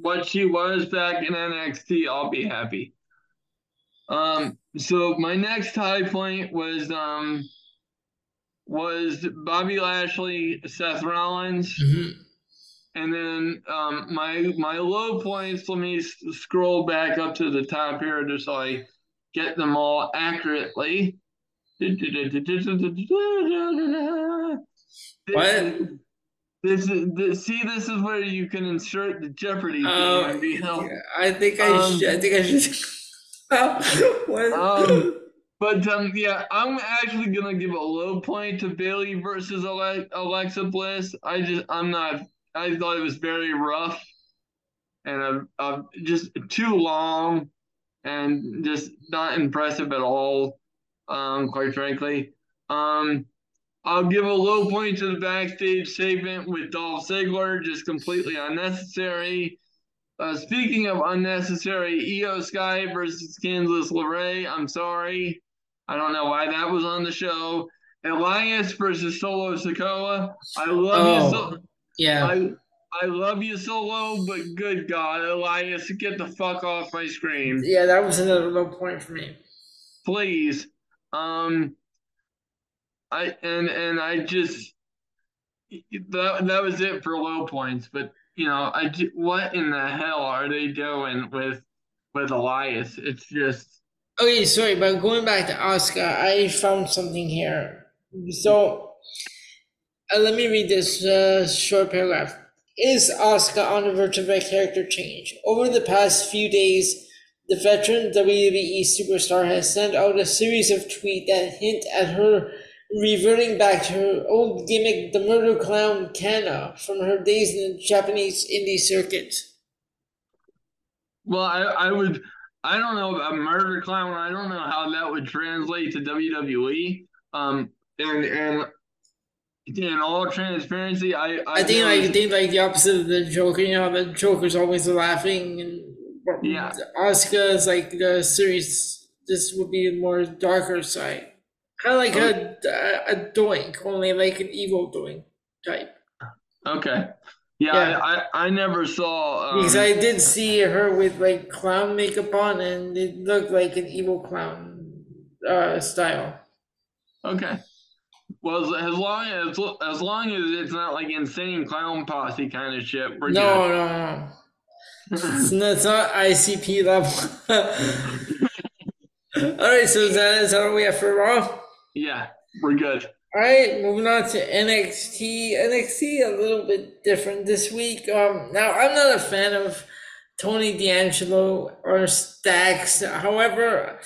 what she was back in NXT, I'll be happy. Um, so my next high point was um was Bobby Lashley, Seth Rollins. Mm-hmm. And then um, my my low points. Let me scroll back up to the top here just so I get them all accurately. What? This is this, see. This is where you can insert the Jeopardy. Uh, thing, you know? I think I um, should. I think I should. um, but um, yeah, I'm actually gonna give a low point to Bayley versus Alexa Bliss. I just I'm not I thought it was very rough and uh, uh, just too long and just not impressive at all, um, quite frankly. Um, I'll give a low point to the backstage segment with Dolph Ziggler, just completely unnecessary. Uh, speaking of unnecessary, Iyo Sky versus Candice LeRae. I'm sorry. I don't know why that was on the show. Elias versus Solo Sikoa. I love oh. you. So- yeah. I, I love you, Solo, but good God, Elias, get the fuck off my screen. Yeah, that was another low point for me. Please. Um I and and I just that that was it for low points, but you know, I what in the hell are they doing with with Elias? It's just Okay, sorry, but going back to Asuka, I found something here. So uh, let me read this uh, short paragraph. Is Asuka on the verge of a character change? Over the past few days, the veteran WWE superstar has sent out a series of tweets that hint at her reverting back to her old gimmick, the murder clown Kana, from her days in the Japanese indie circuit. Well, I, I would, I don't know about murder clown. I don't know how that would translate to WWE. Um, and and in all transparency, I I, I think like I think like the opposite of the Joker. You know, the Joker's always laughing, and yeah, Asuka is like the serious. This would be a more darker side, kind of like a, a, a doink, only like an evil doink type. Okay. Yeah, yeah. I, I, I never saw um, because I did see her with like clown makeup on, and it looked like an evil clown uh, style. Okay. Well, as, long as as long as it's not like insane clown posse kind of shit. We're no, good. no, no. it's, not, it's not ICP level. all right, so that is all we have for Raw? Yeah. we're good. All right, moving on to NXT. NXT a little bit different this week. Um, now I'm not a fan of Tony D'Angelo or Stacks. However,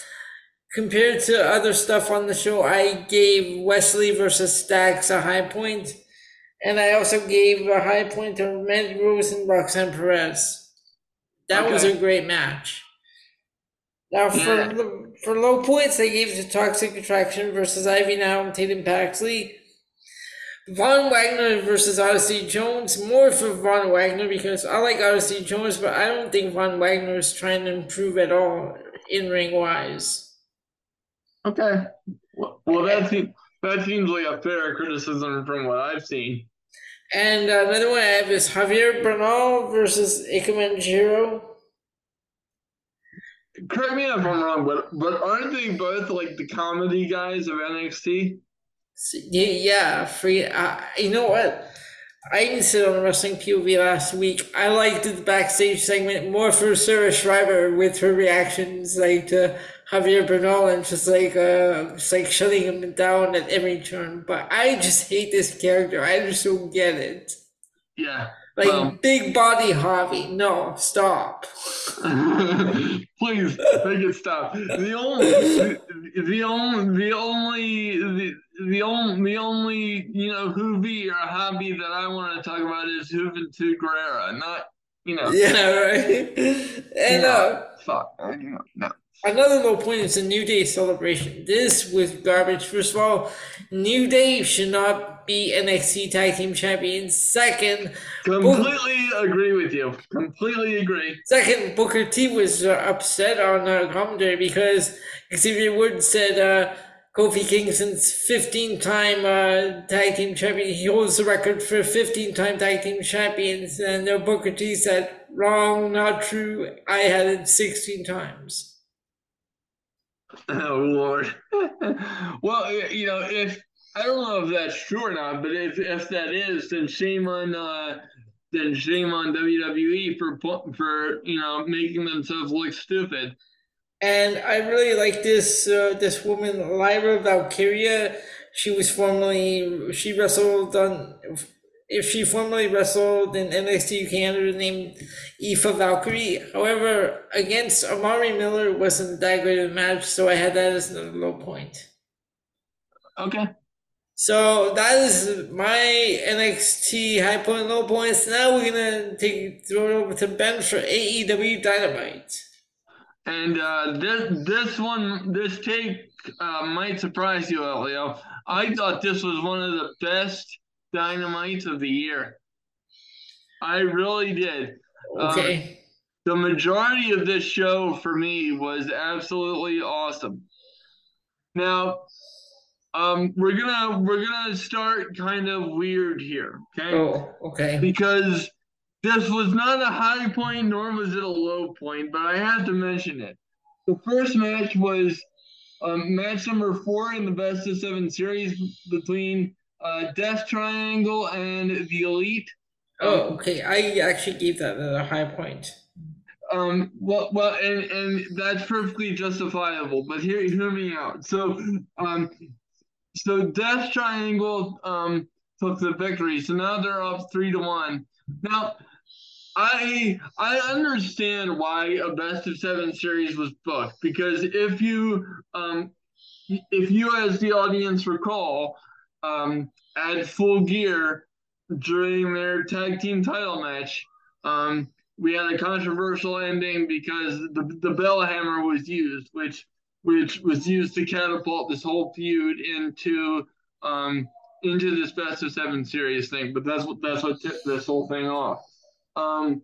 compared to other stuff on the show, I gave Wes Lee versus Stacks a high point, and I also gave a high point to Mandy Rose and Roxanne Perez. That okay. was a great match. Now for for low points, I gave it to Toxic Attraction versus Ivy Nile and Tatum Paxley. Von Wagner versus Odyssey Jones. More for Von Wagner because I like Odyssey Jones, but I don't think Von Wagner is trying to improve at all in ring wise. Okay. Well, well that seems that seems like a fair criticism from what I've seen. And another one I have is Javier Bernal versus Ikemen Jiro correct me if I'm wrong, but but aren't they both like the comedy guys of NXT? Yeah, free. Uh, you know what? I even said on Wrestling POV last week. I liked the backstage segment more for Sarah Schreiber with her reactions, like to Javier Bernal and just like uh, just like shutting him down at every turn. But I just hate this character. I just don't get it. Yeah, like well, big body Harvey. No, stop. Please make it stop. The only, the, only, the only, the, the only, the only, you know, Hoovy or hobby that I want to talk about is hooving to Guerrera, not, you know. Yeah, right. And uh, fuck, you know, no. Another low point is the New Day celebration. This was garbage. First of all, New Day should not be NXT Tag Team Champions. Second, completely Bo- agree with you. Completely agree. Second, Booker T was uh, upset on uh, commentary because Xavier Woods said uh, Kofi Kingston's 15 time uh, tag team champion. He holds the record for 15 time tag team champions. And uh, Booker T said, wrong, not true. I had it 16 times. Lord. well, you know, if I don't know if that's true or not, but if if that is, then shame on uh, then shame on WWE for for you know making themselves look stupid. And I really like this uh, this woman Lyra Valkyria. She was formerly she wrestled on if she formerly wrestled in NXT UK under the name Aoife Valkyrie. However, against Amari Miller wasn't that great of a match, so I had that as another low point. Okay. So that is my NXT high point, low points. Now we're gonna take throw it over to Ben for AEW Dynamite. And uh, this this one, this take uh, might surprise you, Elio. I thought this was one of the best Dynamites of the year. I really did. Okay. Um, the majority of this show for me was absolutely awesome. Now, um, we're gonna we're gonna start kind of weird here, okay? Oh, okay. Because this was not a high point, nor was it a low point, but I have to mention it. The first match was um, match number four in the best of seven series between uh, Death Triangle and the Elite. Oh, okay. I actually gave that a high point. Um, well, well, and, and that's perfectly justifiable. But hear hear me out. So, um, so Death Triangle um took the victory. So now they're up three to one. Now, I I understand why a best of seven series was booked because if you um if you as the audience recall um, at full gear during their tag team title match. Um, we had a controversial ending because the the bell hammer was used, which which was used to catapult this whole feud into um, into this best of seven series thing. But that's what that's what tipped this whole thing off. Um,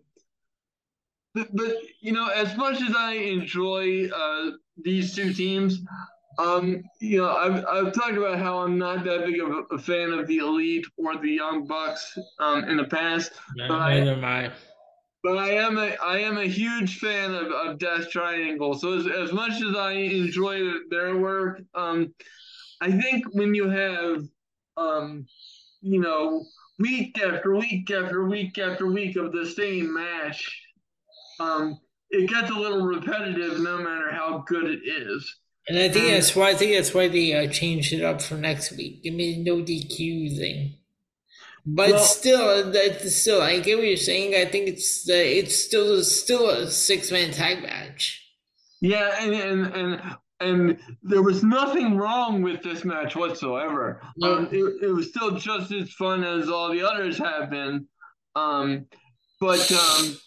but, but you know, as much as I enjoy uh, these two teams, um, you know, I've, I've talked about how I'm not that big of a, fan of the Elite or the Young Bucks um, in the past. No, but neither I, am I. But I am a I am a huge fan of, of Death Triangle. So as, as much as I enjoy their work, um, I think when you have, um, you know, week after week after week after week of the same match, um, it gets a little repetitive no matter how good it is. And I think that's why I think that's why they uh, changed it up for next week. They made no DQ thing. But well, still, that still, I get what you're saying. I think it's uh, it's still still a six man tag match. Yeah, and and and and there was nothing wrong with this match whatsoever. No. Um, it, it was still just as fun as all the others have been. Um, but um,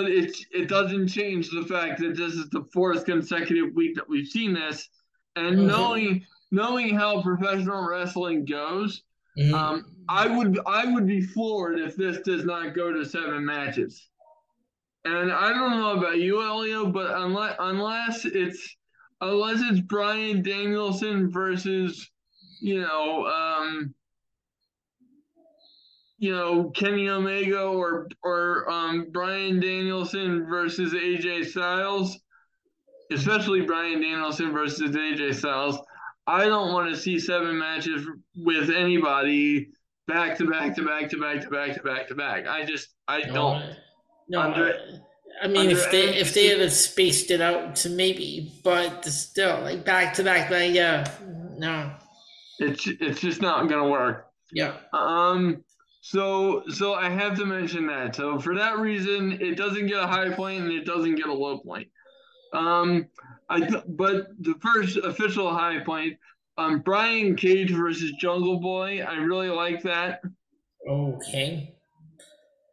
but it it doesn't change the fact that this is the fourth consecutive week that we've seen this, and mm-hmm. knowing knowing how professional wrestling goes, mm-hmm. um, I would I would be floored if this does not go to seven matches. And I don't know about you, Elio, but unless unless it's unless it's Bryan Danielson versus, you know, um, you know, Kenny Omega or or um, Bryan Danielson versus AJ Styles, especially Bryan Danielson versus AJ Styles. I don't want to see seven matches with anybody back to back to back to back to back to back to back. I just I don't. No, under, I mean, if they if they had spaced it out to maybe, but still, like back to back, like yeah, no. It's it's just not gonna work. Yeah. Um. So so I have to mention that. So for that reason, it doesn't get a high point and it doesn't get a low point. Um. I th- but the first official high point, um, Brian Cage versus Jungle Boy. I really like that. Okay.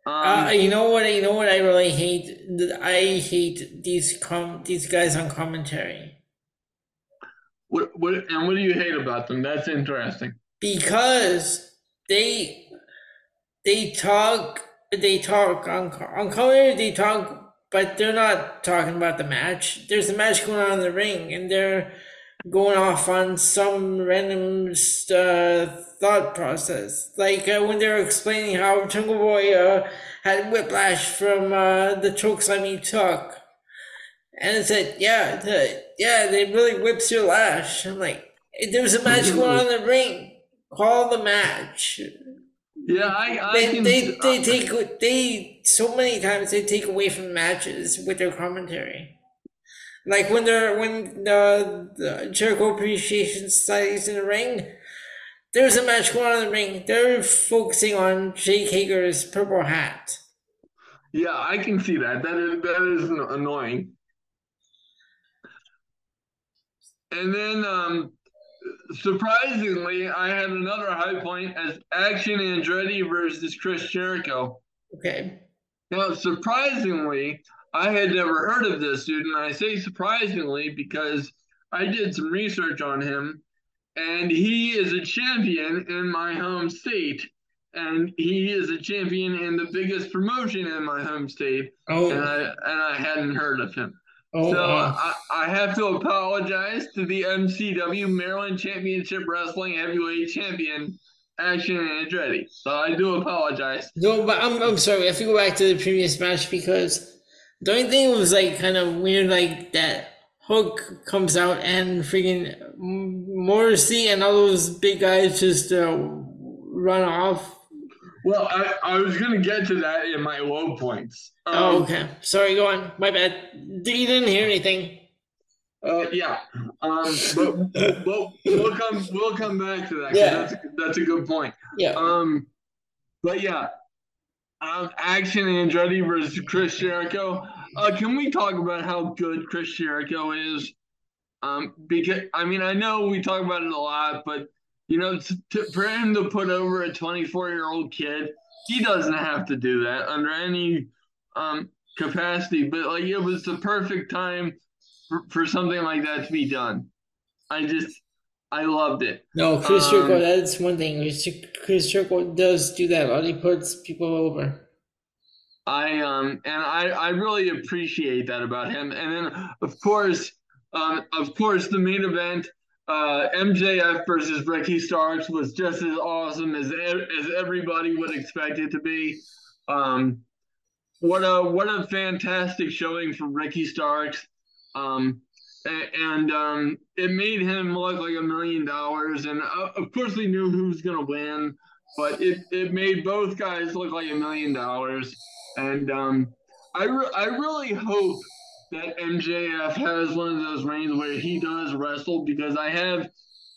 Um, uh, you know what? You know what? I really hate. I hate these com these guys on commentary. What what and what do you hate about them? That's interesting. Because they they talk they talk on on commentary they talk, but they're not talking about the match. There's a match going on in the ring, and they're going off on some random uh, thought process. Like uh, when they were explaining how Jungle Boy uh, had whiplash from uh, the chokeslam he took. And it said, yeah, the, yeah, they really whips your lash. I'm like, there's a match going on in the ring. Call the match. Yeah, I, I they, they, they take they so many times they take away from matches with their commentary. Like when they're when the, the Jericho Appreciation Society's in the ring, there's a match going on in the ring. They're focusing on Jake Hager's purple hat. Yeah, I can see that. That is that is annoying. And then, um, surprisingly, I had another high point as Action Andretti versus Chris Jericho. Okay. Now, surprisingly, I had never heard of this dude, and I say surprisingly because I did some research on him, and he is a champion in my home state, and he is a champion in the biggest promotion in my home state, oh. and I and I hadn't heard of him. Oh, so I, I have to apologize to the MCW Maryland Championship Wrestling Heavyweight Champion Action Andretti. So I do apologize. No, but I'm, I'm sorry. I have to go back to the previous match because the only thing was like kind of weird, like that Hook comes out and freaking Morrissey and all those big guys just uh, run off. Well, I, I was gonna get to that in my low points. Um, oh, okay. Sorry, go on. My bad. You didn't hear anything. Uh, yeah. Um, but, but we'll come we'll come back to that. Yeah. That's that's a good point. Yeah. Um, but yeah, um, Action Andretti versus Chris Jericho. Uh, can we talk about how good Chris Jericho is? Um, because I mean, I know we talk about it a lot, but you know, to, to, for him to put over a 24 year old kid, he doesn't have to do that under any um, capacity. But like, it was the perfect time for, for something like that to be done. I just, I loved it. No, Chris um, Jericho, that's one thing. Chris Jericho does do that. A he puts people over. I um and I I really appreciate that about him. And then of course, um, of course, the main event, uh, MJF versus Ricky Starks was just as awesome as as everybody would expect it to be. Um, what a what a fantastic showing from Ricky Starks. Um, and um, it made him look like a million dollars. And uh, of course, we knew who was going to win, but it, it made both guys look like a million dollars. And um, I, re- I really hope that MJF has one of those reigns where he does wrestle because I have,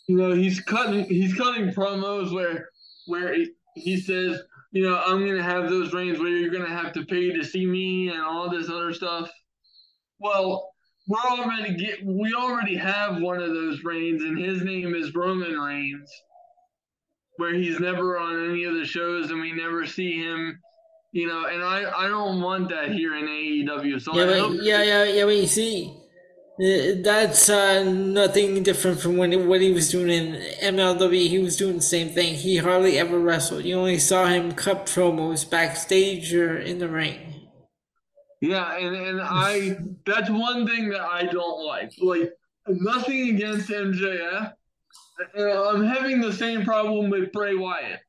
you know, he's cutting he's cutting promos where where he, says, you know, I'm gonna have those reigns where you're gonna have to pay to see me and all this other stuff. Well, we're already get we already have one of those reigns, and his name is Roman Reigns, where he's never on any of the shows, and we never see him you know, and I, I don't want that here in AEW. So yeah, but, yeah, yeah, yeah. But you see, uh, that's uh, nothing different from when what he was doing in MLW. He was doing the same thing. He hardly ever wrestled. You only saw him cut promos backstage or in the ring. Yeah, and, and I that's one thing that I don't like. Like nothing against MJF. I'm having the same problem with Bray Wyatt,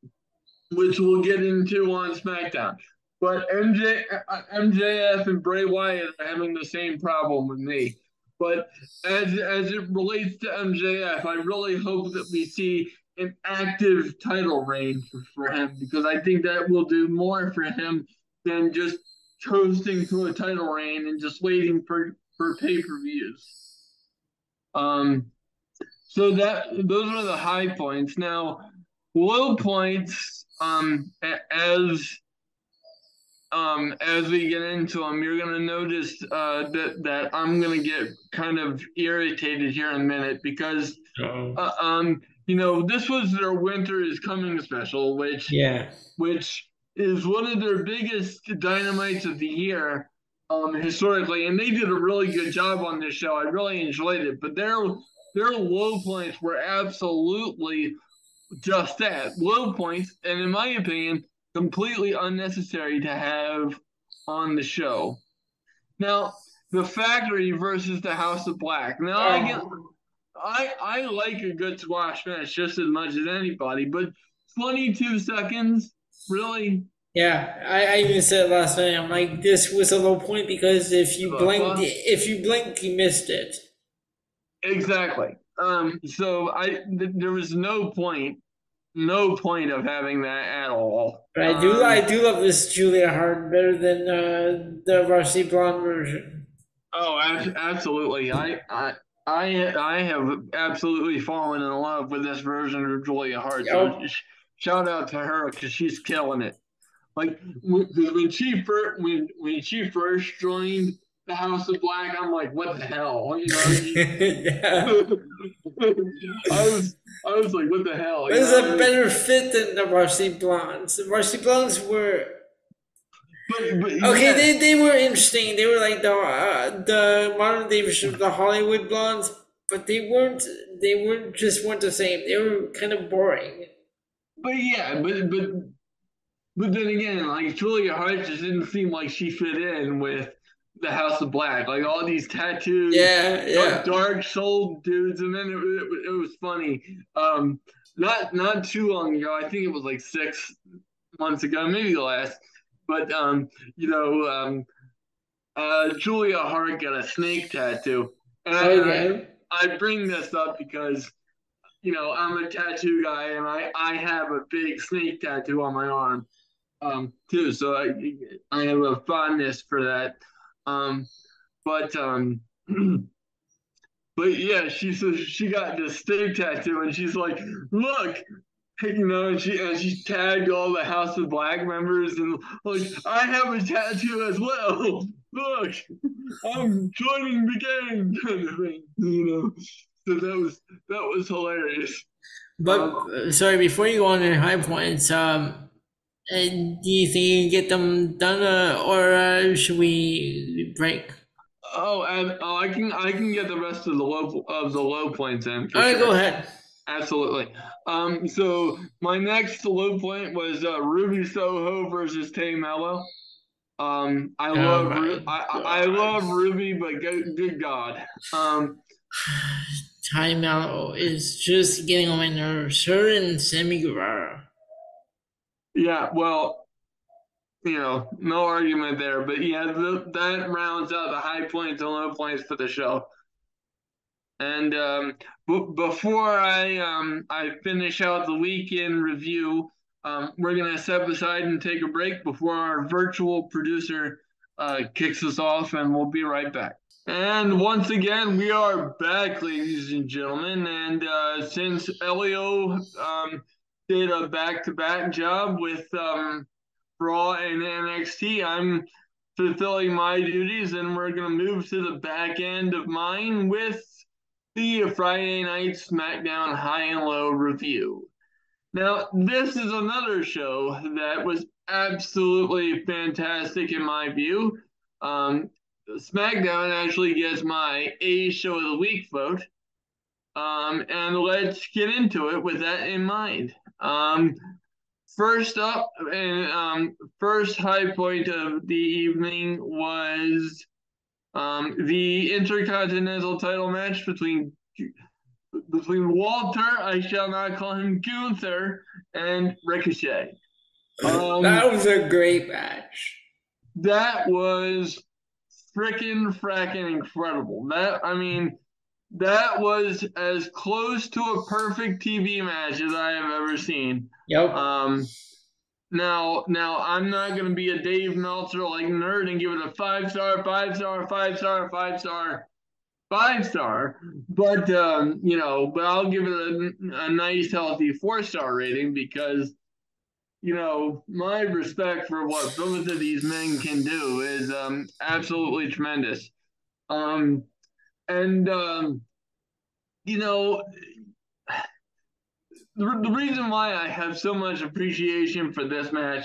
which we'll get into on SmackDown. But MJ, MJF and Bray Wyatt are having the same problem with me. But as as it relates to MJF, I really hope that we see an active title reign for, him because I think that will do more for him than just coasting to a title reign and just waiting for for pay per views. Um, so that those are the high points. Now, low points. Um, as um, as we get into them, you're going to notice uh, that that I'm going to get kind of irritated here in a minute because, uh, um, you know, this was their winter is coming special, which yeah, which is one of their biggest dynamites of the year, um, historically, and they did a really good job on this show. I really enjoyed it, but their their low points were absolutely just that low points, and in my opinion completely unnecessary to have on the show. Now, the factory versus the House of Black. Now, oh. I get, I I like a good squash match just as much as anybody, but 22 seconds, really? Yeah, I, I even said last night. I'm like, this was a low point because if you blinked, if you blinked, you missed it. Exactly. Um. So I th- there was no point no point of having that at all. But I do, um, I do love this Julia Hart better than uh, the Varsity Blonde version. Oh, absolutely! I, I, I, I have absolutely fallen in love with this version of Julia Hart. So shout out to her because she's killing it. Like when she first when when she first joined the House of Black, I'm like, what the hell? You know, I was I was like, what the hell? It was a better fit than the Varsity Blondes. The Varsity Blondes were. But, but, okay, yeah. they, they were interesting. They were like the uh, the modern day version of the Hollywood blondes, but they weren't. They weren't just weren't the same. They were kind of boring. But yeah, but but but then again, like Julia Hart just didn't seem like she fit in with the House of Black, like all these tattoos, yeah, yeah, dark soul dudes, and then it, it, it, was funny. Um, not not too long ago, I think it was like six months ago, maybe less, but um, you know, um, uh, Julia Hart got a snake tattoo, and okay. I, I bring this up because you know I'm a tattoo guy, and I I have a big snake tattoo on my arm um, too. So I I have a fondness for that. Um, but um, but yeah, she says she got this state tattoo, and she's like, look. You know, and she and she tagged all the House of Black members, and like I have a tattoo as well. Look, I'm joining the gang, kind of thing. You know, so that was that was hilarious. But um, sorry, before you go on to high points, um, do you think you can get them done, uh, or uh, should we break? Oh, and oh, I can I can get the rest of the low of the low points in. All right, sure. go ahead. Absolutely. Um, so my next low point was uh, Ruby Soho versus Tay Melo. Um, I oh love Ru- I, I love Ruby, but good, good God. Um, Tay Melo is just getting on my nerves. Her and Sammy Guevara. Yeah, well, you know, no argument there. But yeah, the, that rounds out the high points and low points for the show. And um, b- before I um, I finish out the weekend review, um, we're gonna step aside and take a break before our virtual producer uh, kicks us off, and we'll be right back. And once again, we are back, ladies and gentlemen. And uh, since Elio um, did a back-to-back job with um, Raw and NXT, I'm fulfilling my duties, and we're going to move to the back end of mine with the Friday Night SmackDown High and Low review. Now, this is another show that was absolutely fantastic in my view. Um, SmackDown actually gets my A Show of the Week vote. Um, and let's get into it with that in mind. Um, first up, and um, first high point of the evening was um, the Intercontinental title match between between Walter, I shall not call him Gunther, and Ricochet. Um, that was a great match. That was freaking fracking incredible. That I mean, that was as close to a perfect TV match as I have ever seen. Yep. Um, now, now I'm not gonna be a Dave Meltzer like nerd and give it a five star, five star, five star, five star, five star. But um, you know, but I'll give it a, a nice, healthy four star rating because you know, my respect for what both of these men can do is um, absolutely tremendous. Um, and, um, you know, the, the reason why I have so much appreciation for this match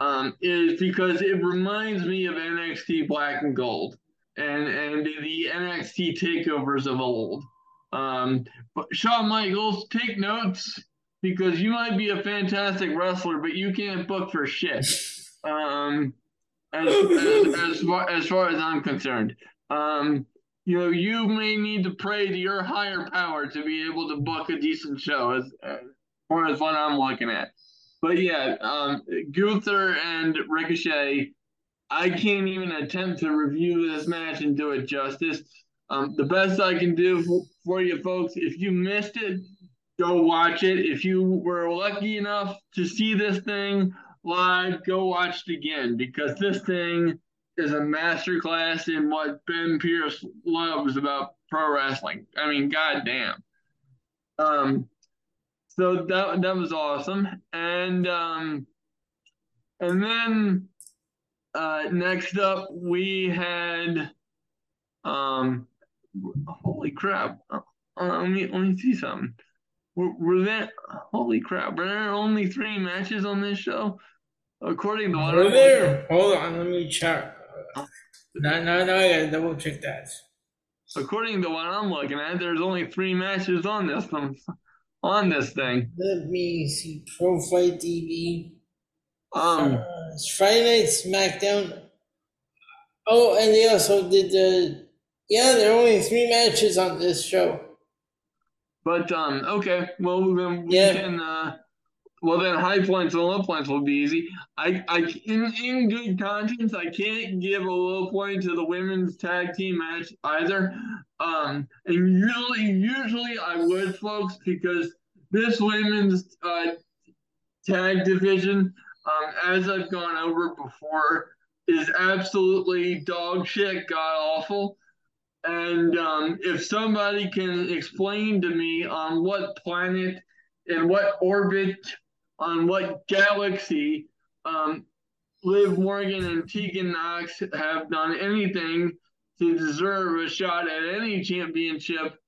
um, is because it reminds me of NXT Black and Gold and, and the NXT takeovers of old. Um, but Shawn Michaels, take notes because you might be a fantastic wrestler, but you can't book for shit. Um, as, as, as, far, as far as I'm concerned. Um, you know, you may need to pray to your higher power to be able to book a decent show, as, as far as what I'm looking at. But yeah, um, Gunther and Ricochet, I can't even attempt to review this match and do it justice. Um, the best I can do for, for you folks, if you missed it, go watch it. If you were lucky enough to see this thing live, go watch it again because this thing is a masterclass in what Ben Pierce loves about pro wrestling. I mean, goddamn. Um, so that that was awesome, and um, and then uh, next up we had um, holy crap. Uh, let me let me see something. Were, were there? Holy crap! Were there only three matches on this show? According to what were there? Hold on, let me check. No, no, no, I gotta double check that. According to what I'm looking at, there's only three matches on this one, on this thing. Let me see. Pro Fight TV. Um, uh, Friday Night SmackDown. Oh, and they also did the. Yeah, there are only three matches on this show. But um, okay, well then we Yeah. can. Uh, well then, high points and low points will be easy. I, I, in in good conscience, I can't give a low point to the women's tag team match either. Um, and usually, usually I would, folks, because this women's uh, tag division, um, as I've gone over before, is absolutely dog shit, god awful. And um, if somebody can explain to me on what planet, in what orbit, on what galaxy, um, Liv Morgan and Tegan Nox have done anything to deserve a shot at any championship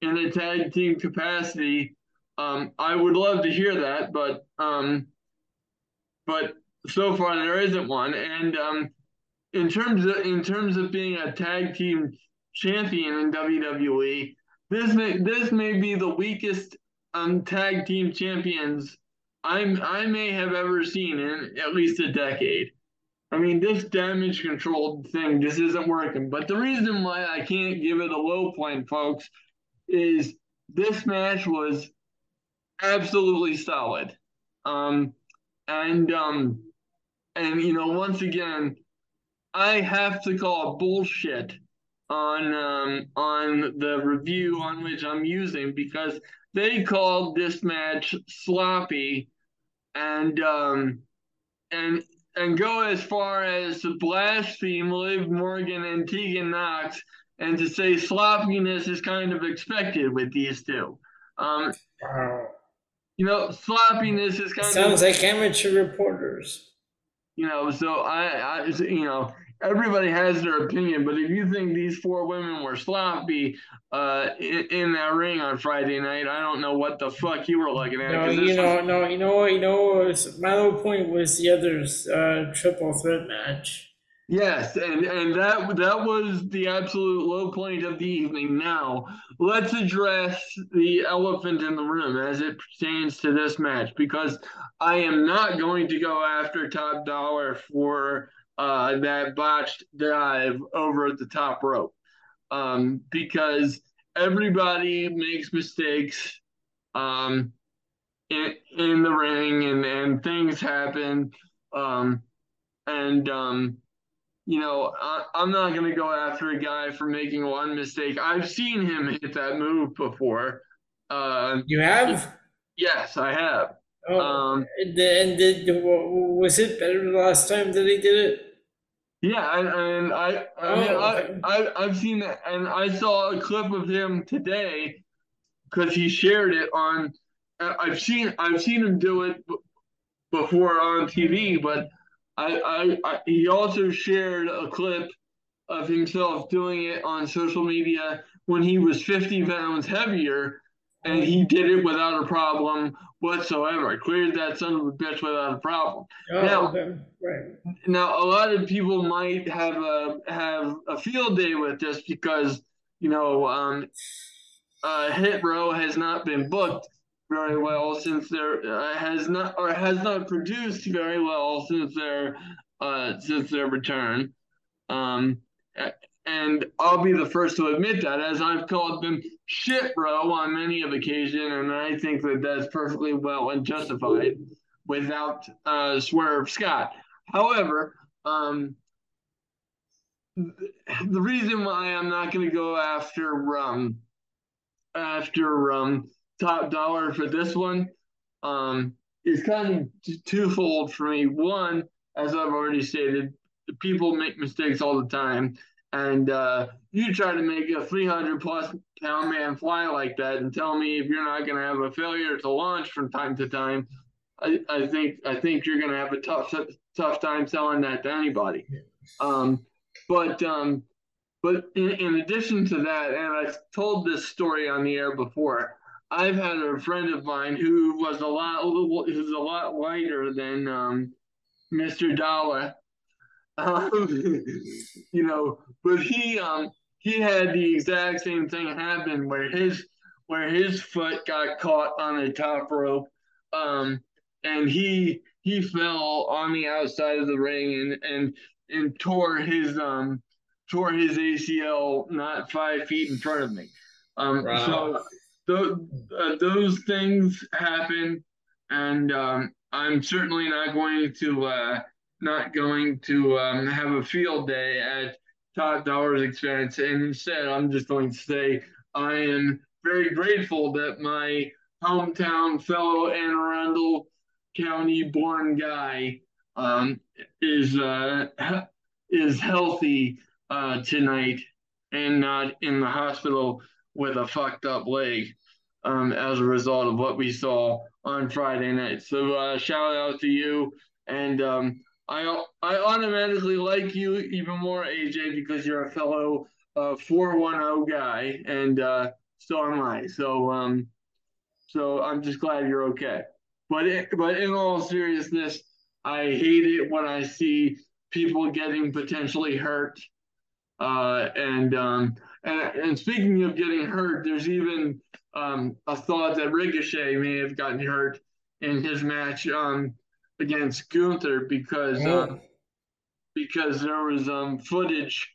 in a tag team capacity, um, I would love to hear that. But um, but so far there isn't one. And um, in terms of in terms of being a tag team champion in WWE. This may this may be the weakest um, tag team champions I'm I may have ever seen in at least a decade. I mean, this damage control thing just isn't working. But the reason why I can't give it a low point, folks, is this match was absolutely solid. Um, and um, and you know, once again, I have to call bullshit on um, on the review on which I'm using because they called this match sloppy and um, and and go as far as to blaspheme Liv Morgan and Tegan Nox and to say sloppiness is kind of expected with these two. Um, you know, sloppiness is kind Sounds of sounds like amateur reporters. you know. So I, I, you know, everybody has their opinion, but if you think these four women were sloppy uh, in, in that ring on Friday night, I don't know what the fuck you were looking at. No, you know, was- no, you know you know was, my low point was the other's uh, triple threat match. Yes, and and that that was the absolute low point of the evening. Now let's address the elephant in the room as it pertains to this match, because I am not going to go after Top Dollar for uh, that botched dive over at the top rope, um, because everybody makes mistakes um, in in the ring, and and things happen, um, and um, you know, I, I'm not going to go after a guy for making one mistake. I've seen him hit that move before. Uh, You have? yes, I have. Oh, Um, and, and did, was it better the last time that he did it? Yeah, and, and I, I mean, Oh, I, okay. I, I've seen that, and I saw a clip of him today because he shared it on. I- I've seen, I've seen him do it before on TV, but I, I, I, he also shared a clip of himself doing it on social media when he was 50 pounds heavier, and he did it without a problem whatsoever. I Cleared that son of a bitch without a problem. Oh, Now- okay, right. Now, a lot of people might have a have a field day with this because you know um, uh, Hit Row has not been booked very well since there uh, has not or has not produced very well since their uh, since their return. Um, and I'll be the first to admit that, as I've called them shit row on many of occasion, and I think that that's perfectly well and justified without uh, Swerve Scott. However, um, the reason why I'm not going to go after um, after um, top dollar for this one um, is kind of twofold for me. One, as I've already stated, people make mistakes all the time, and uh, you try to make a 300 plus pound man fly like that, and tell me if you're not going to have a failure to launch from time to time. I, I think I think you're going to have a tough tough time selling that to anybody. Um, but um, but in, in addition to that, and I've told this story on the air before, I've had a friend of mine who was a lot who's a lot lighter than um, Mr. Dollar. Um, you know, but he um he had the exact same thing happen where his where his foot got caught on the top rope, um, and he he fell on the outside of the ring and and and tore his um tore his ACL not five feet in front of me. Um, Wow. So th- uh, those things happen, and um, I'm certainly not going to uh, not going to um, have a field day at Top Dollar's expense, and instead I'm just going to say I am very grateful that my hometown fellow Anne Arundel County born guy um, is uh, is healthy uh, tonight and not in the hospital with a fucked up leg um, as a result of what we saw on Friday night. So uh, shout out to you, and um, I I automatically like you even more, AJ, because you're a fellow uh, 410 guy, and uh, so am I. So um, so I'm just glad you're okay. But it, but in all seriousness, I hate it when I see people getting potentially hurt. Uh, and um, and and speaking of getting hurt, there's even um, a thought that Ricochet may have gotten hurt in his match um, against Gunther because um, because there was um, footage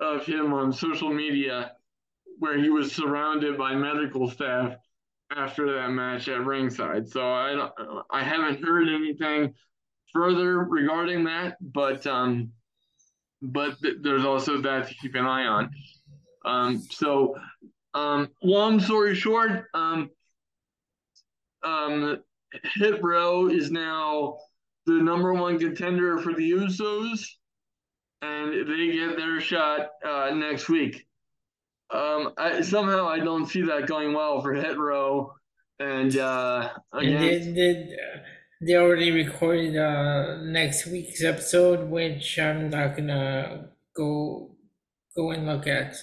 of him on social media where he was surrounded by medical staff after that match at ringside. So I don't, I haven't heard anything further regarding that, but um, but th- there's also that to keep an eye on. Um, so um, long story short, um, um, Hit Row is now the number one contender for the Usos, and they get their shot uh, next week. Um, I, somehow I don't see that going well for Hit Row, and uh, again, They, they, they already recorded uh, next week's episode, which I'm not gonna go go and look at.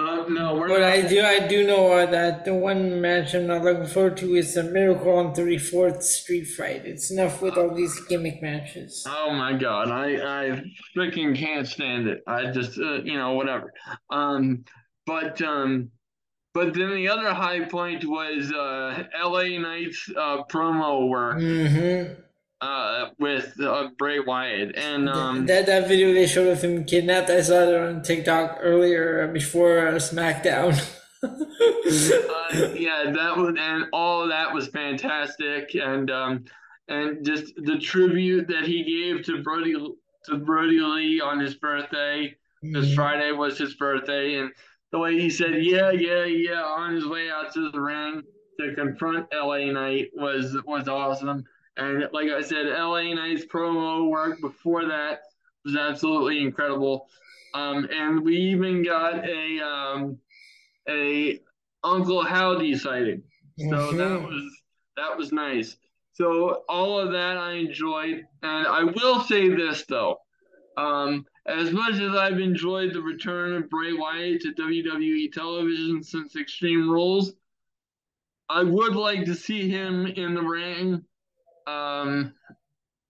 Uh, no, we're But not. I do I do know uh, that the one match I'm not looking forward to is the Miracle on 34th Street Fight. It's enough with all these gimmick matches. Oh my god, I I freaking can't stand it. I just uh, you know whatever. Um, but um, but then the other high point was uh L.A. Knight's uh promo work Mm-hmm. Uh with uh, Bray Wyatt and um that that video they showed of him kidnapped, I saw it on TikTok earlier uh, before uh, SmackDown. uh, yeah that was and all of that was fantastic and um and just the tribute that he gave to Brodie to Brodie Lee on his birthday. This Friday was his birthday, and the way he said, "Yeah, yeah, yeah," on his way out to the ring to confront LA Knight was was awesome. And like I said, LA Knight's promo work before that was absolutely incredible. Um, and we even got a um, a Uncle Howdy sighting, so that Mhm. was that was nice. So all of that I enjoyed, and I will say this though. Um, as much as I've enjoyed the return of Bray Wyatt to WWE television since Extreme Rules, I would like to see him in the ring. Um,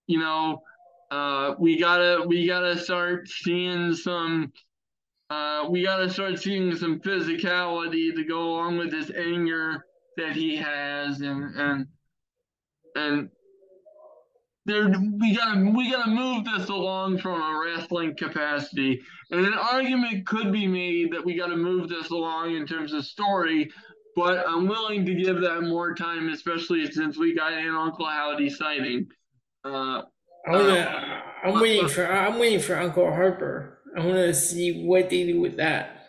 you know, uh, we gotta we gotta start seeing some. Uh, we gotta start seeing some physicality to go along with this anger that he has, and and and there we gotta we gotta move this along from a wrestling capacity. And an argument could be made that we gotta move this along in terms of story, but I'm willing to give that more time, especially since we got an Uncle Howdy sighting. Uh, I wanna, I'm waiting for I'm waiting for Uncle Harper. I want to see what they do with that.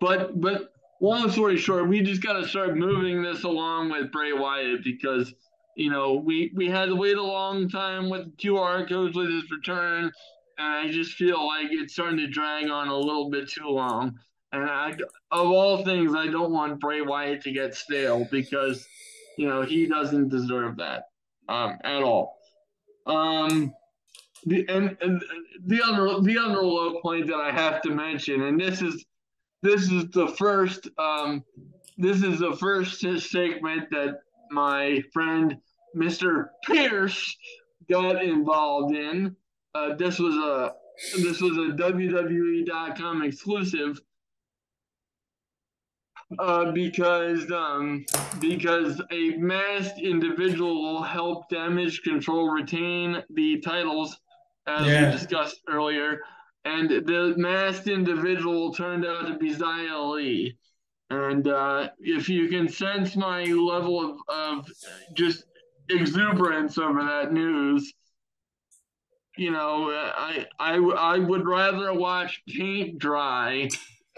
but but long story short, we just gotta start moving this along with Bray Wyatt because you know we we had to wait a long time with QR codes with his return, and I just feel like it's starting to drag on a little bit too long. And I, of all things, I don't want Bray Wyatt to get stale because you know he doesn't deserve that um, at all. Um, the and, and the other the other low point that I have to mention, and this is this is the first um, this is the first segment that my friend Mr. Pierce got involved in. Uh, this was a this was a WWE.com exclusive uh, because um, because a masked individual will help Damage Control retain the titles, as Yeah. we discussed earlier, and the masked individual turned out to be Xia Li. And uh, if you can sense my level of, of just exuberance over that news, you know, I, I, I would rather watch paint dry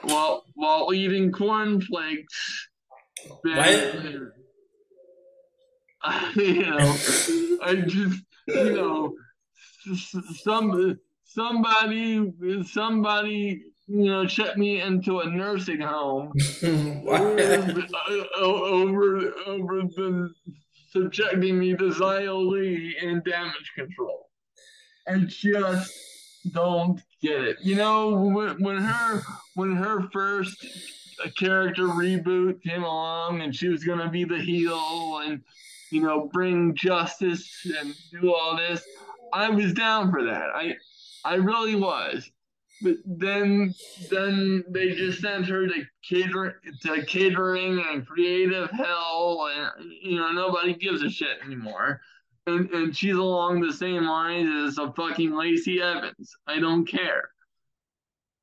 while while eating cornflakes than you know, I just you know, some somebody somebody you know check me into a nursing home. Over uh, over over the subjecting me to Li and damage control. And just don't get it. You know, when, when her when her first character reboot came along and she was gonna be the heel and you know bring justice and do all this, I was down for that. I I really was. But then then they just sent her to cater to catering and creative hell and you know nobody gives a shit anymore. And and she's along the same lines as a fucking Lacey Evans. I don't care.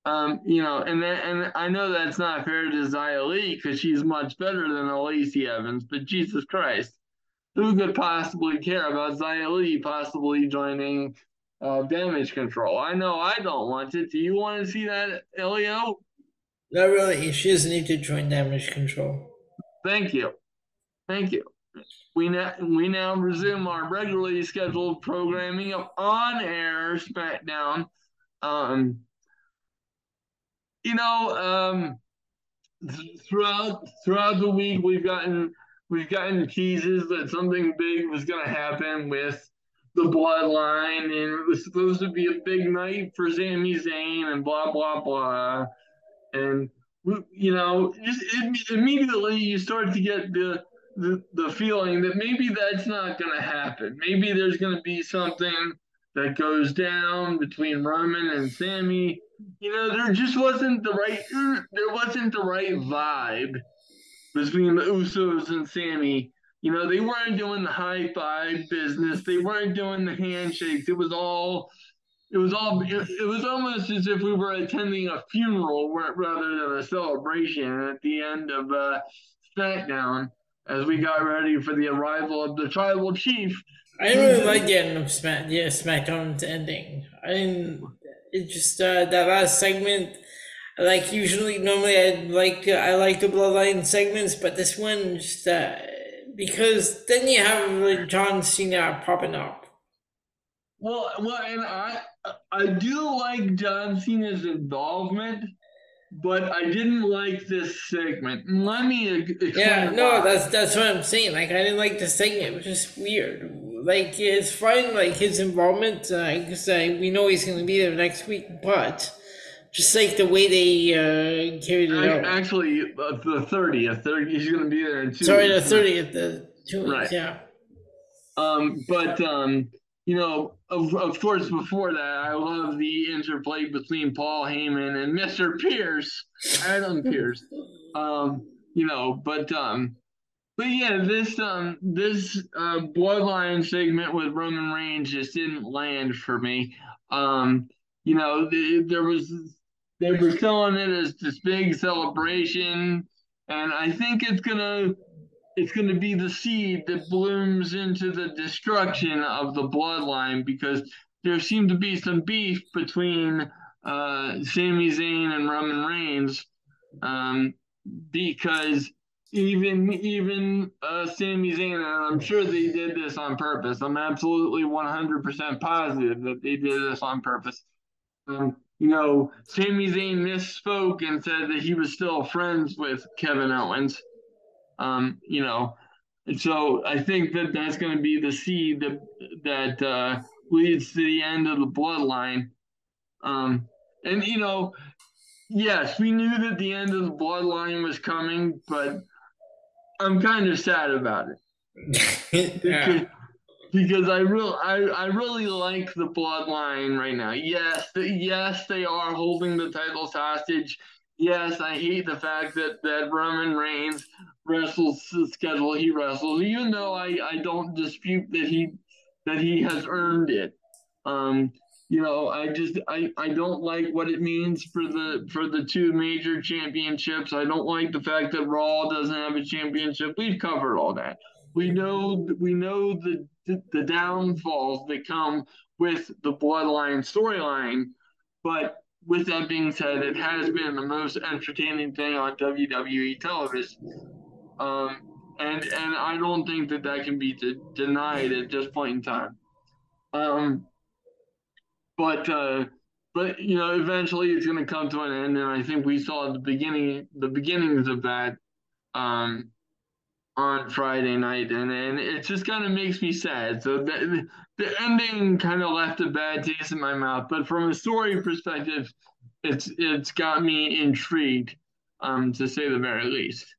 Um, you know, and that, and I know that's not fair to Xia Li because she's much better than a Lacey Evans, but Jesus Christ, who could possibly care about Xia Li possibly joining uh, damage control? I know I don't want it. Do you want to see that, Elio? Not really. She doesn't need to join damage control. Thank you. Thank you. We now, we now resume our regularly scheduled programming of on air SmackDown. Um, you know, um, throughout throughout the week we've gotten we've gotten teases that something big was going to happen with the bloodline and it was supposed to be a big night for Sami Zayn and blah blah blah and you know just immediately you start to get the the, the feeling that maybe that's not going to happen maybe there's going to be something that goes down between Roman and Sami. you know, there just wasn't the right there wasn't the right vibe between the Usos and Sami. You know, they weren't doing the high five business. They weren't doing the handshakes. It was all it was all it, was almost as if we were attending a funeral rather than a celebration at the end of uh, SmackDown as we got ready for the arrival of the tribal chief. I didn't really like the end of Smack, yeah, SmackDown's ending. I didn't it just uh, that last segment. Like usually, normally I like I like the bloodline segments, but this one just uh, because then you have like, John Cena popping up. Well, well, and I I do like John Cena's involvement, but I didn't like this segment. Let me explain. Yeah, no, that's that's what I'm saying. Like I didn't like the segment. It was just weird like it's fine, like his involvement, because uh, uh, we know he's going to be there next week, but just like the way they uh, carried it out. Actually, uh, the thirtieth, he's going to be there in two. Sorry, the thirtieth, the two weeks, right. yeah. Um, but um, you know, of, of course, before that, I love the interplay between Paul Heyman and Mister Pierce, Adam Pierce. Um, you know, but um, but yeah, this um this uh, bloodline segment with Roman Reigns just didn't land for me. Um, you know, the, there was they were selling it as this big celebration, and I think it's gonna it's gonna be the seed that blooms into the destruction of the bloodline because there seemed to be some beef between uh, Sami Zayn and Roman Reigns um, because even even uh, Sami Zayn, and I'm sure they did this on purpose. I'm absolutely 100% positive that they did this on purpose. Um, you know, Sami Zayn misspoke and said that he was still friends with Kevin Owens. Um, you know, and so I think that that's going to be the seed that that uh, leads to the end of the bloodline. Um, and you know, yes, we knew that the end of the bloodline was coming, but I'm kind of sad about it. yeah. because, I really I, I really like the bloodline right now. Yes, the, yes, they are holding the titles hostage. Yes, I hate the fact that, that Roman Reigns wrestles the schedule he wrestles, even though I, I don't dispute that he that he has earned it. Um, you know, I just I, I don't like what it means for the for the two major championships. I don't like the fact that Raw doesn't have a championship. We've covered all that. We know we know the the, downfalls that come with the bloodline storyline, but with that being said, it has been the most entertaining thing on WWE television. Um, and and I don't think that that can be de- denied at this point in time. Um, but uh, but you know, eventually it's going to come to an end, and I think we saw the beginning the beginnings of that um, on Friday night, and and it just kind of makes me sad. So the the ending kind of left a bad taste in my mouth, but from a story perspective, it's it's got me intrigued, um, to say the very least.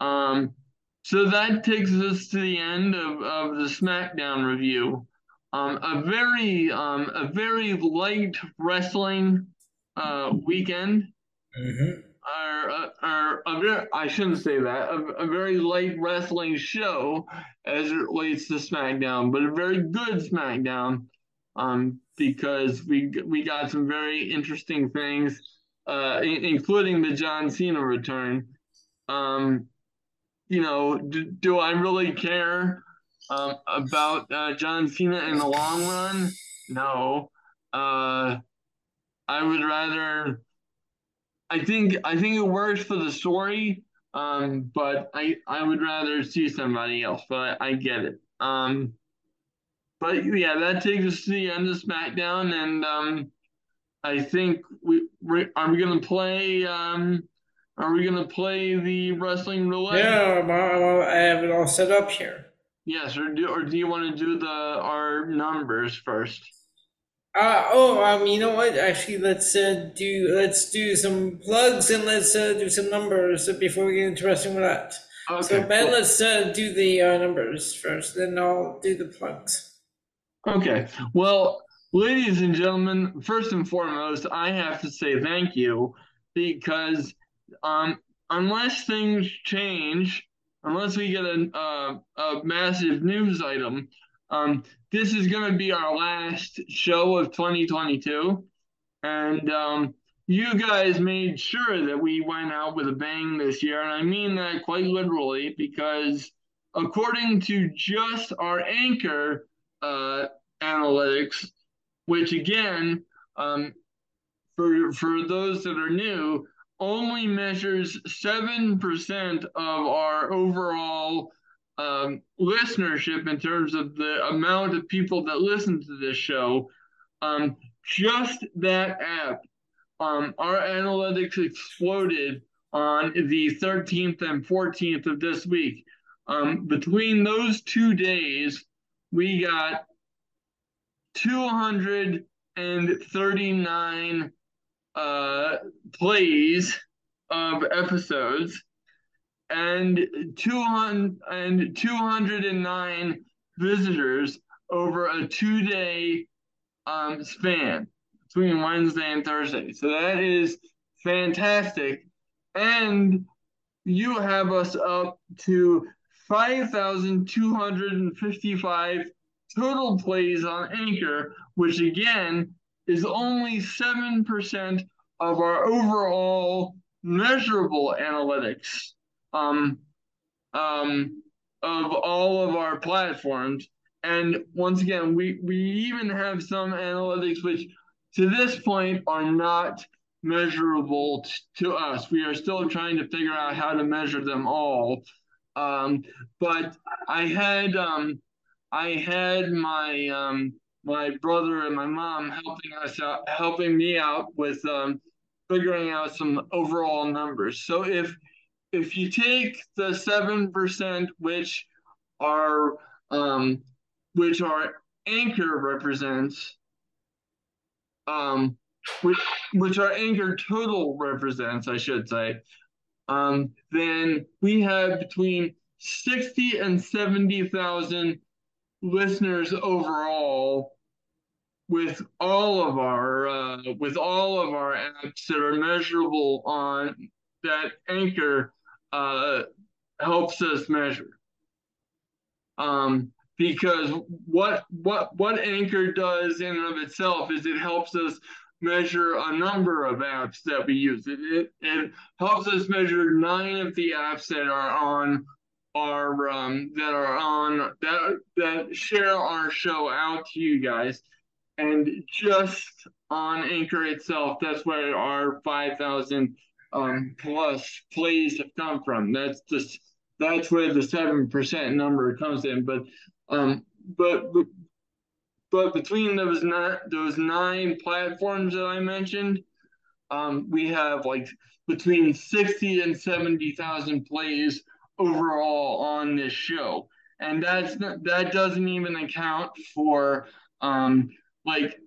Um, so that takes us to the end of, of the SmackDown review um, a very um, a very light wrestling uh, weekend. Mm-hmm. Or, uh, or a very, I shouldn't say that, a, a, very light wrestling show as it relates to SmackDown, but a very good SmackDown um, because we we got some very interesting things, uh, including the John Cena return. Um, you know, do, do I really care um, about uh, John Cena in the long run? No. Uh, I would rather. I think I think it works for the story, um, but I I would rather see somebody else. But I, I get it. Um, but yeah, that takes us to the end of SmackDown, and um, I think we, we are we gonna play. Um, are we gonna play the wrestling roulette? Yeah, I'm, I have it all set up here. Yes, or do or do you want to do the our numbers first? Uh, oh, um, you know what? Actually, let's uh, do let's do some plugs and let's uh, do some numbers before we get into wrestling that. Okay. so Ben, cool. let's uh, do the uh, numbers first, then I'll do the plugs. Okay. Well, ladies and gentlemen, first and foremost, I have to say thank you because um, unless things change, unless we get a, a, a massive news item, um, this is going to be our last show of 2022. And um, you guys made sure that we went out with a bang this year. And I mean that quite literally because according to just our anchor uh, analytics, which again, um, for, for those that are new, only measures 7% of our overall um, listenership in terms of the amount of people that listen to this show. Um, just that app, um, our analytics exploded on the 13th and 14th of this week. Um, between those two days, we got 239 uh, plays of episodes and 200 and 209 visitors over a two-day um, span between Wednesday and Thursday. So that is fantastic. And you have us up to 5,255 total plays on Anchor, which again is only 7% of our overall measurable analytics um, um, of all of our platforms. And once again, we, we even have some analytics which to this point are not measurable t- to us. We are still trying to figure out how to measure them all. Um, but I had um, I had my um, my brother and my mom helping us out, helping me out with um, figuring out some overall numbers. So if if you take the seven percent, which our um, which our anchor represents, um, which which our anchor total represents, I should say, um, then we have between sixty and seventy thousand listeners overall with all of our uh, with all of our apps that are measurable on that anchor uh, helps us measure. Um, because what what what anchor does in and of itself is it helps us measure a number of apps that we use. It, it, it helps us measure nine of the apps that are on our um, that are on that that share our show out to you guys and just on anchor itself that's where our 5000 um, plus plays have come from. That's just that's where the 7% number comes in. But um but but, between those nine those nine platforms that i mentioned um we have like between 60 and 70,000 plays overall on this show. And that's that doesn't even account for um like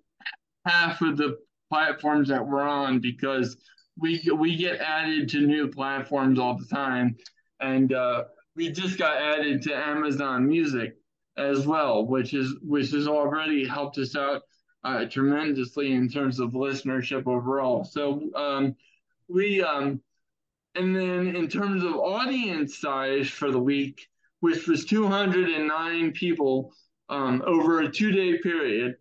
half of the platforms that we're on because we we get added to new platforms all the time. And uh we just got added to Amazon Music as well which is which has already helped us out uh, tremendously in terms of listenership overall. So um we um and then in terms of audience size for the week, which was 209 people um, over a two day period,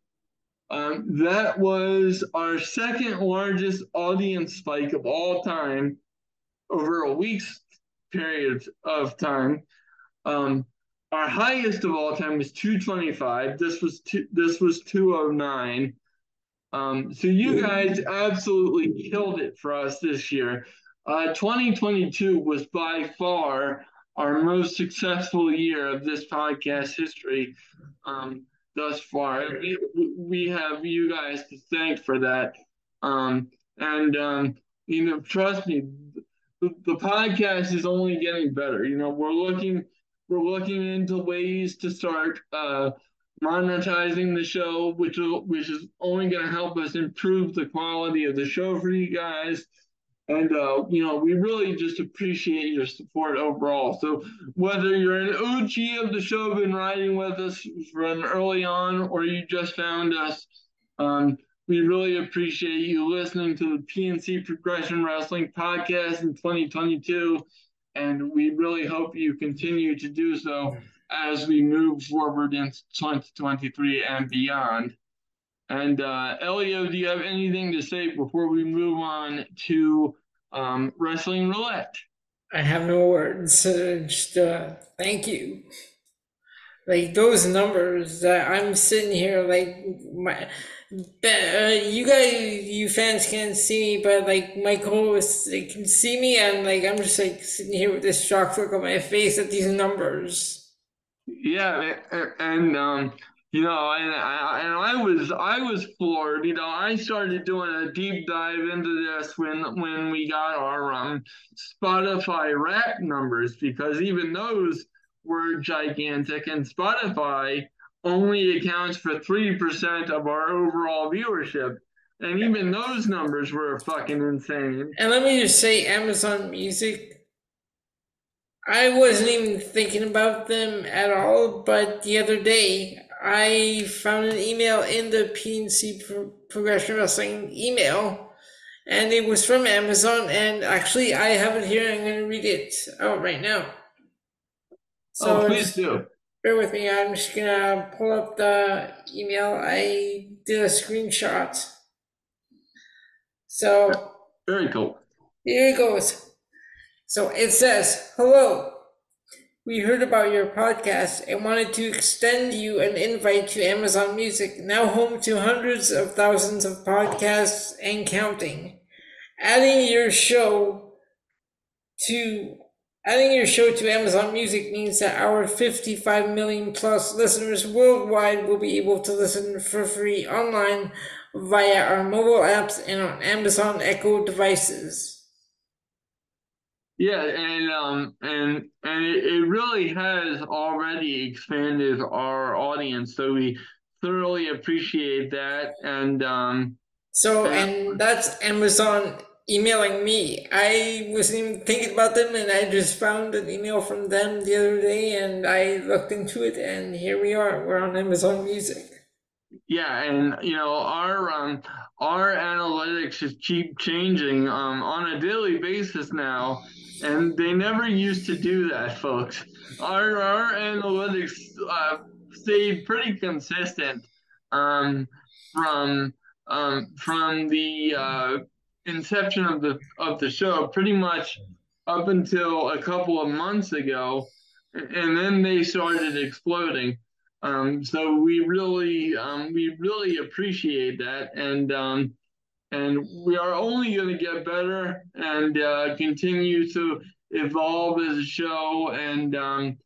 um, that was our second largest audience spike of all time over a week's period of time. Um, our highest of all time was 225. This was two, this was 209. Um, so you guys absolutely killed it for us this year. Uh, 2022 was by far our most successful year of this podcast history um, thus far. We, we have you guys to thank for that. Um, and um, you know, trust me, the, the podcast is only getting better. You know, we're looking we're looking into ways to start uh, monetizing the show, which which is only going to help us improve the quality of the show for you guys. And uh, you know, we really just appreciate your support overall. So whether you're an OG of the show, been riding with us from early on, or you just found us, um, we really appreciate you listening to the PNC Progression Wrestling podcast in 2022. And we really hope you continue to do so as we move forward into 2023 and beyond. And uh, Elio, do you have anything to say before we move on to um, Wrestling Roulette? I have no words. Uh, just uh, thank you. Like those numbers that I'm sitting here, like my, uh, you guys, you fans can't see me, but like my co-hosts, they can see me, and like I'm just like sitting here with this shock look on my face at these numbers. Yeah, and um, you know, and I, and I was I was floored. You know, I started doing a deep dive into this when when we got our um Spotify rap numbers because even those were gigantic, and Spotify only accounts for three percent of our overall viewership. And even those numbers were fucking insane. And let me just say, Amazon Music I wasn't even thinking about them at all, but the other day I found an email in the PNC Pro- Progression Wrestling email, and it was from Amazon. And actually, I have it here. I'm going to read it out right now. Oh, so oh, please do. Bear with me. I'm just going to pull up the email. I did a screenshot. So. Very cool. Here it goes. So it says, Hello. We heard about your podcast and wanted to extend you an invite to Amazon Music, now home to hundreds of thousands of podcasts and counting. Adding your show to adding your show to Amazon Music means that our 55 million plus listeners worldwide will be able to listen for free online via our mobile apps and on Amazon Echo devices. Yeah, and um and and it, it really has already expanded our audience, so we thoroughly appreciate that. And um so and that's Amazon emailing me. I wasn't even thinking about them, and I just found an email from them the other day, and I looked into it, and here we are. We're on Amazon Music. Yeah, and you know our um our analytics just keep changing um on a daily basis now and they never used to do that, folks. Our our analytics uh, stayed pretty consistent um, from um, from the uh, inception of the of the show, pretty much up until a couple of months ago, and then they started exploding. Um, so we really um, we really appreciate that, and um, and we are only going to get better and uh, continue to evolve as a show and um,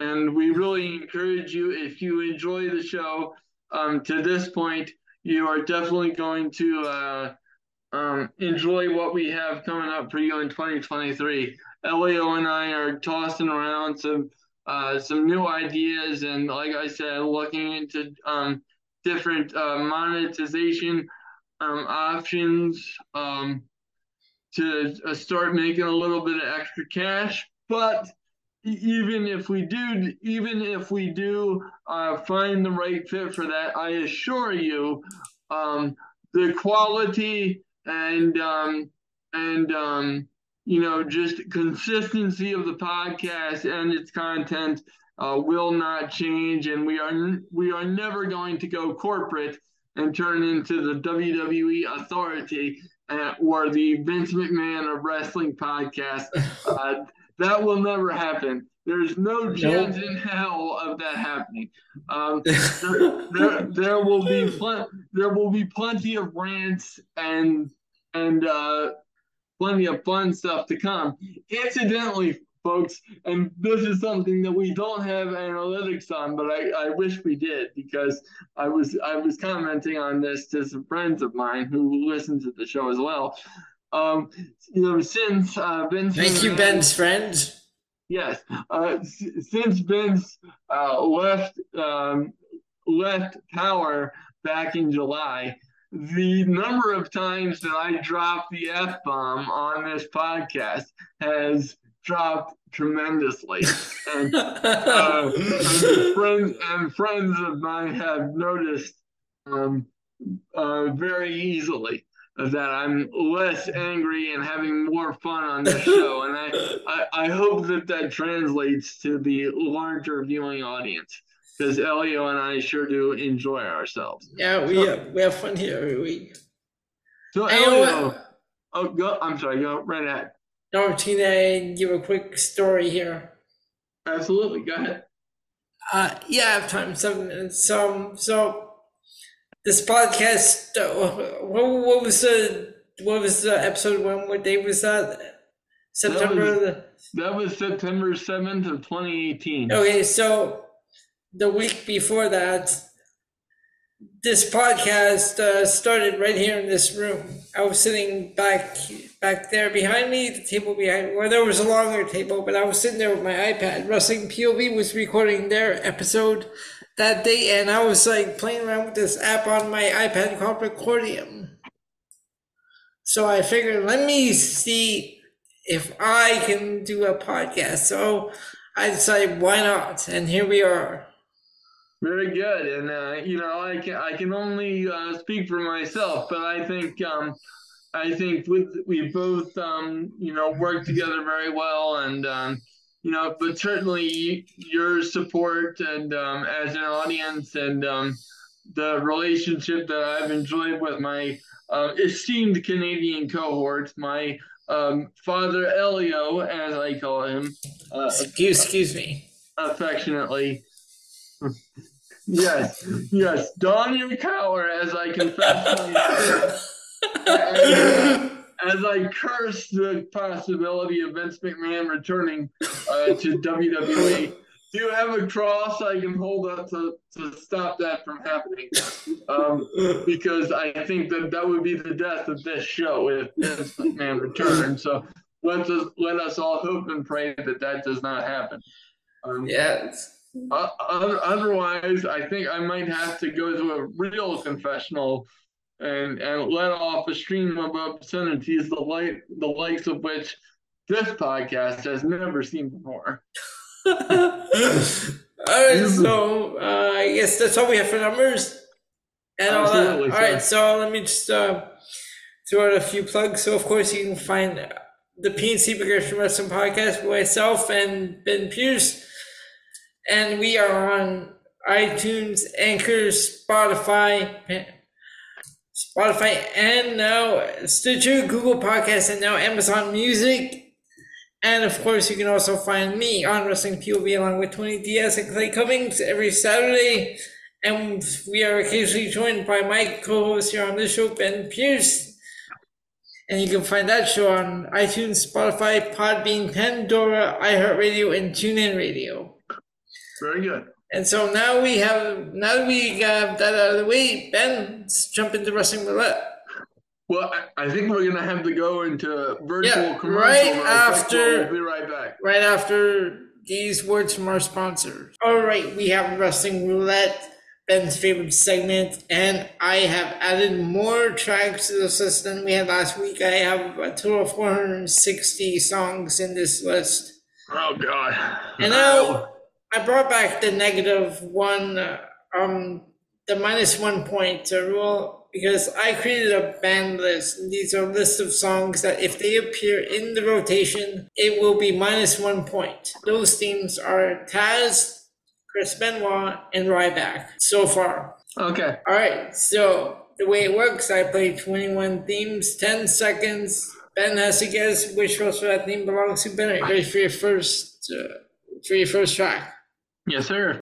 and we really encourage you if you enjoy the show um, to this point you are definitely going to uh, um, enjoy what we have coming up for you in 2023 Elio and I are tossing around some uh, some new ideas and like I said looking into um, different uh, monetization um, options um, to uh, start making a little bit of extra cash. But even if we do, even if we do uh, find the right fit for that, I assure you, um, the quality and um, and um, you know just consistency of the podcast and its content uh, will not change, and we are we are never going to go corporate and turn into the WWE authority uh, or the Vince McMahon of wrestling podcast. Uh, that will never happen. There's no chance nope. in hell of that happening. Um, there, there, there, will be pl- there will be plenty of rants and and uh, plenty of fun stuff to come. Incidentally, folks. And this is something that we don't have analytics on, but I, I wish we did because I was I was commenting on this to some friends of mine who listen to the show as well. Um, you know, since uh, Vince. Thank you, Ben's friends. Yes, uh, since Vince uh, left um, left power back in July, the number of times that I dropped the F bomb on this podcast has dropped tremendously. And, uh, and friends and friends of mine have noticed um, uh, very easily that I'm less angry and having more fun on this show. And I, I, I hope that that translates to the larger viewing audience because Elio and I sure do enjoy ourselves. Yeah, we, so, we have fun here every week. So, Elio, oh, go, I'm sorry, go right ahead. No, Tina, give a quick story here. Absolutely, go ahead. Uh, yeah, I have time, seven minutes. So, so this podcast, uh, what, what was the what was the episode one? What day was that? September. That was, that was September seventh of twenty eighteen. Okay, so the week before that, this podcast uh, started right here in this room. I was sitting back back there behind me, the table behind where there was a longer table, but I was sitting there with my iPad. Wrestling POV was recording their episode that day, and I was like playing around with this app on my iPad called Recordium. So I figured, let me see if I can do a podcast. So I decided, why not? And here we are. Very good, and uh, you know, I can I can only uh, speak for myself, but I think um, I think with we both um, you know work together very well, and um, you know, but certainly your support and um, as an audience and um, the relationship that I've enjoyed with my uh, esteemed Canadian cohort, my um, father Elio, as I call him. Uh, excuse, excuse me. Affectionately. Yes, yes. Don your cower as I confess. as, I curse the possibility of Vince McMahon returning uh, to WWE, do you have a cross I can hold up to, to stop that from happening? Um, because I think that that would be the death of this show if Vince McMahon returned. So let us let us all hope and pray that that does not happen. Um, yes. Uh, otherwise, I think I might have to go to a real confessional and and let off a stream of obscenities, the like the likes of which this podcast has never seen before. all right, so uh, I guess that's all we have for numbers and all that. All right, so let me just uh, throw out a few plugs. So of course you can find the PNC Progression Wrestling Podcast with myself and Ben Pierce and we are on iTunes, Anchor, Spotify, Spotify, and now Stitcher, Google Podcasts, and now Amazon Music. And of course, you can also find me on Wrestling POV along with Tony Diaz and Clay Cummings every Saturday. And we are occasionally joined by my co host here on this show, Ben Pierce. And you can find that show on iTunes, Spotify, Podbean, Pandora, iHeartRadio, and TuneIn Radio. Very good. And so now we have now that we got that out of the way, Ben, let's jump into wrestling roulette. Well, I, I think we're gonna have to go into virtual yeah, commercial. Right after we'll be right back. Right after these words from our sponsors. All right, we have wrestling roulette. Ben's favorite segment, and I have added more tracks to this list than we had last week. I have a total of 460 songs in this list. Oh God! And now I brought back the negative one, um, the minus one point uh, rule because I created a band list. These are lists of songs that if they appear in the rotation, it will be minus one point. Those themes are Taz, Chris Benoit, and Ryback so far. Okay. All right. So the way it works, I play 21 themes, 10 seconds. Ben has to guess which wrestler that theme belongs to. Ben, ready for your first, uh, for your first track? Yes, sir.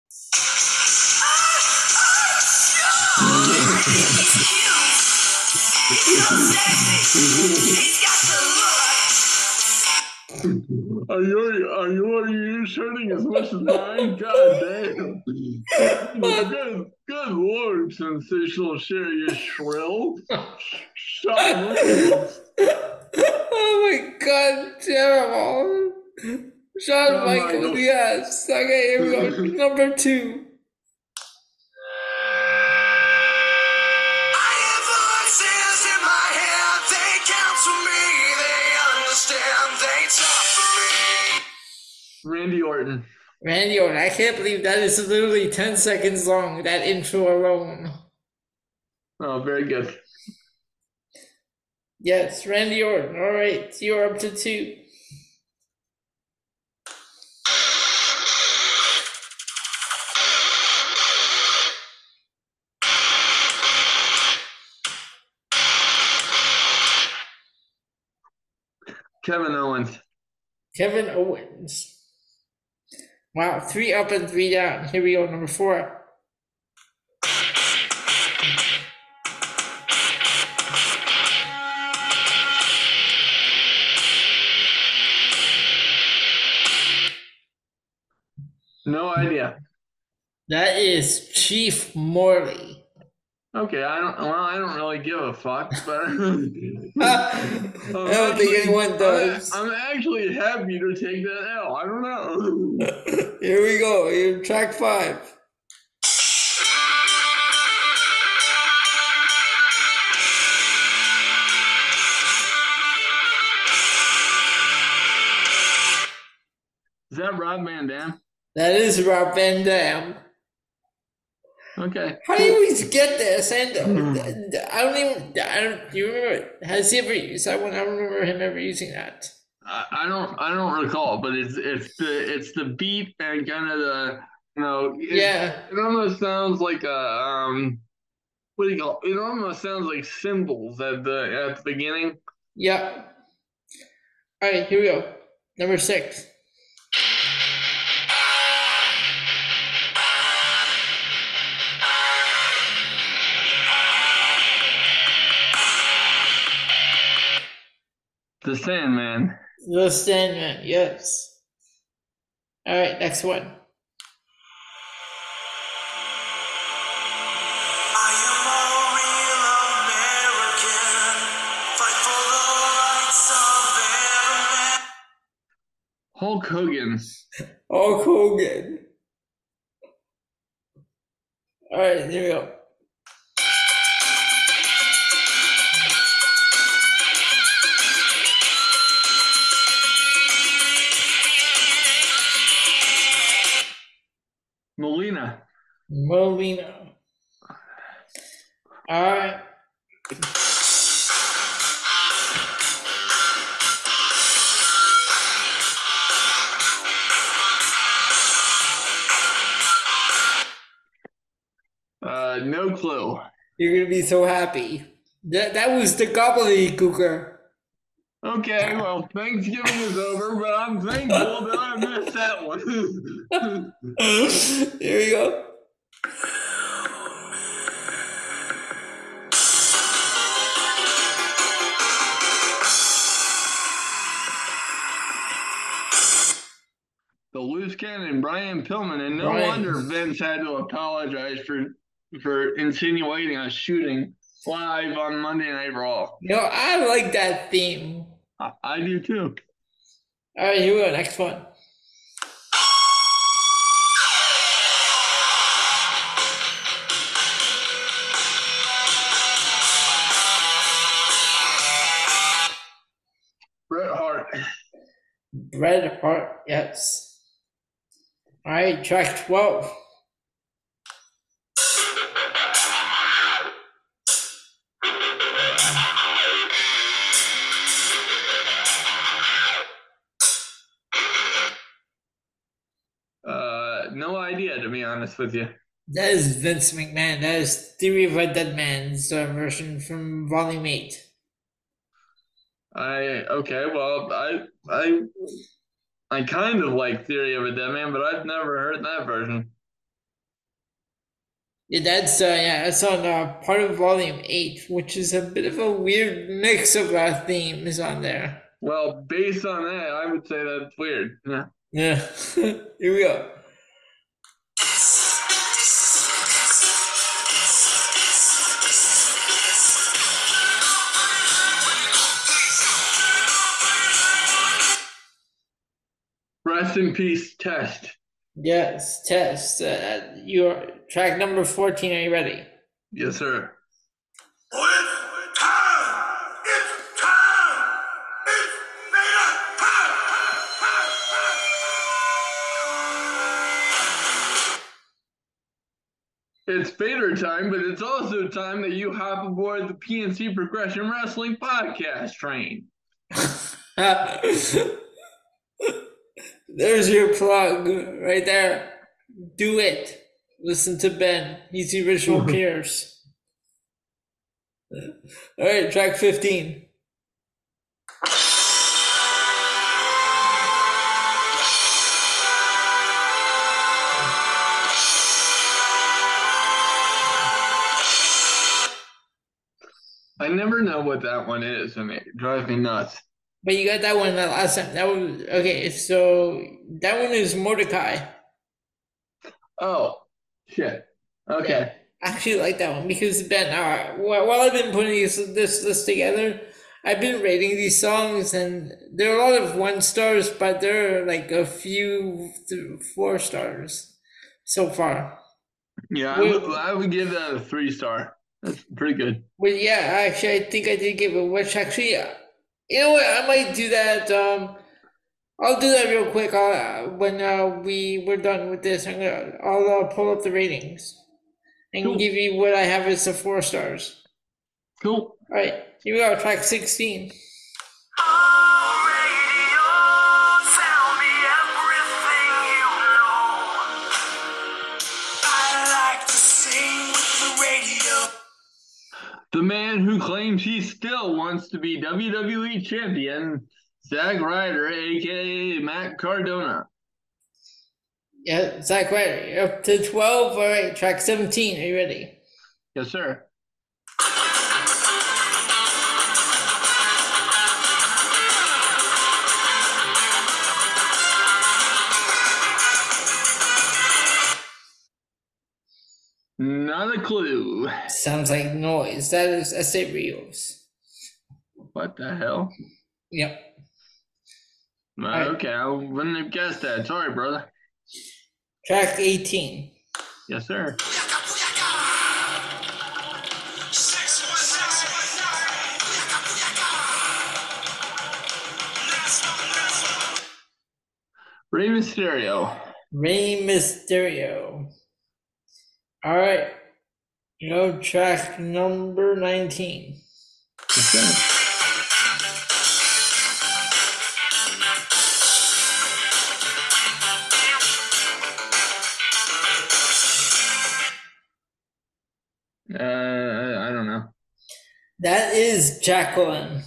Are you are you are you shooting as much as mine? God damn! Good, good lord, sensational share you shrill. Shut oh my god, terrible. Shawn oh Shawn Michaels, Michaels. yes. Okay, here we go. Number two. I have voices in my head, they counsel me, they understand, they talk for me. Randy Orton. Randy Orton, I can't believe that is literally 10 seconds long, that intro alone. Oh, very good. Yes, Randy Orton. All right, you're up to two. Kevin Owens. Kevin Owens. Wow, three up and three down. Here we go, number four. No idea. That is Chief Morley. Okay, I don't. Well, I don't really give a fuck, but I don't think anyone does. I'm, I'm actually happy to take that L. I don't know. Here we go. Here, track five. Is that Rob Van Dam? That is Rob Van Dam. Okay. How do you always get this? And uh, I don't even. I don't. Do you remember? Has he ever used that one? I don't remember him ever using that. I, I don't. I don't recall, but it's it's the it's the beat and kind of the you know. It, Yeah. It almost sounds like a um. What do you call? It almost sounds like cymbals at the at the beginning. Yeah. All right. Here we go. Number six. The Sandman. The Sandman. Yes. All right. Next one. I am a real American, fight for the rights of every man. Hulk Hogan. Hulk Hogan. All right. Here we go. Molina. Molina. All right. Uh, no clue. You're gonna be so happy. That that was the gobbledygooker. Okay, well, Thanksgiving is over, but I'm thankful that I missed that one. Here we go. the loose cannon, Brian Pillman, and no Brian. wonder Vince had to apologize for for insinuating a shooting live on Monday Night Raw. You know, I like that theme. I do too. All right, here we go. Next one. Bret Hart. Bret Hart, yes. All right, track 12. To be honest with you. That is Vince McMahon. That is Theory of a Dead Man's uh, version from Volume Eight. I okay, well, I I I kind of like Theory of a Dead Man, but I've never heard that version. Yeah, that's uh, yeah, that's on uh, part of Volume Eight, which is a bit of a weird mix of uh, themes on there. Well, based on that, I would say that's weird. Yeah. Yeah. Here we go. Rest in peace, test. Yes, test. Uh, your track number 14. Are you ready? Yes, sir. It's time! It's time! It's Vader time! It's Vader time, but it's also time that you hop aboard the PNC Progression Wrestling podcast train. There's your plug right there. Do it. Listen to Ben. He's the original Pierce. All right, track 15. I never know what that one is, and it drives me nuts. But you got that one that last time. That was okay. So that one is Mordecai. Oh, shit. Okay. I actually like that one because Ben. Uh, while while I've been putting this this list together, I've been rating these songs, and there are a lot of one stars, but there are like a few four stars so far. Yeah, I would, I would give that a three star. That's pretty good. Well, yeah, actually, I think I did give it. Which actually, you know what? I might do that. Um, I'll do that real quick. Uh, when uh, we we're done with this, I'm gonna I'll uh, pull up the ratings and Cool. give you what I have as the four stars. Cool. All right, here we go. Track sixteen. The man who claims he still wants to be WWE champion, Zack Ryder, aka Matt Cardona. Yeah, Zack Ryder up to twelve. All right, track seventeen. Are you ready? Yes, sir. Not a clue. Sounds like noise. That is a Rios. What the hell? Yep. Uh, Okay, I wouldn't have guessed that. Sorry, brother. Track eighteen. Yes, sir. Six one six one. Rey Mysterio. Rey Mysterio. All right. Know, track number 19. Yes. Uh, I I don't know. That is Jacqueline.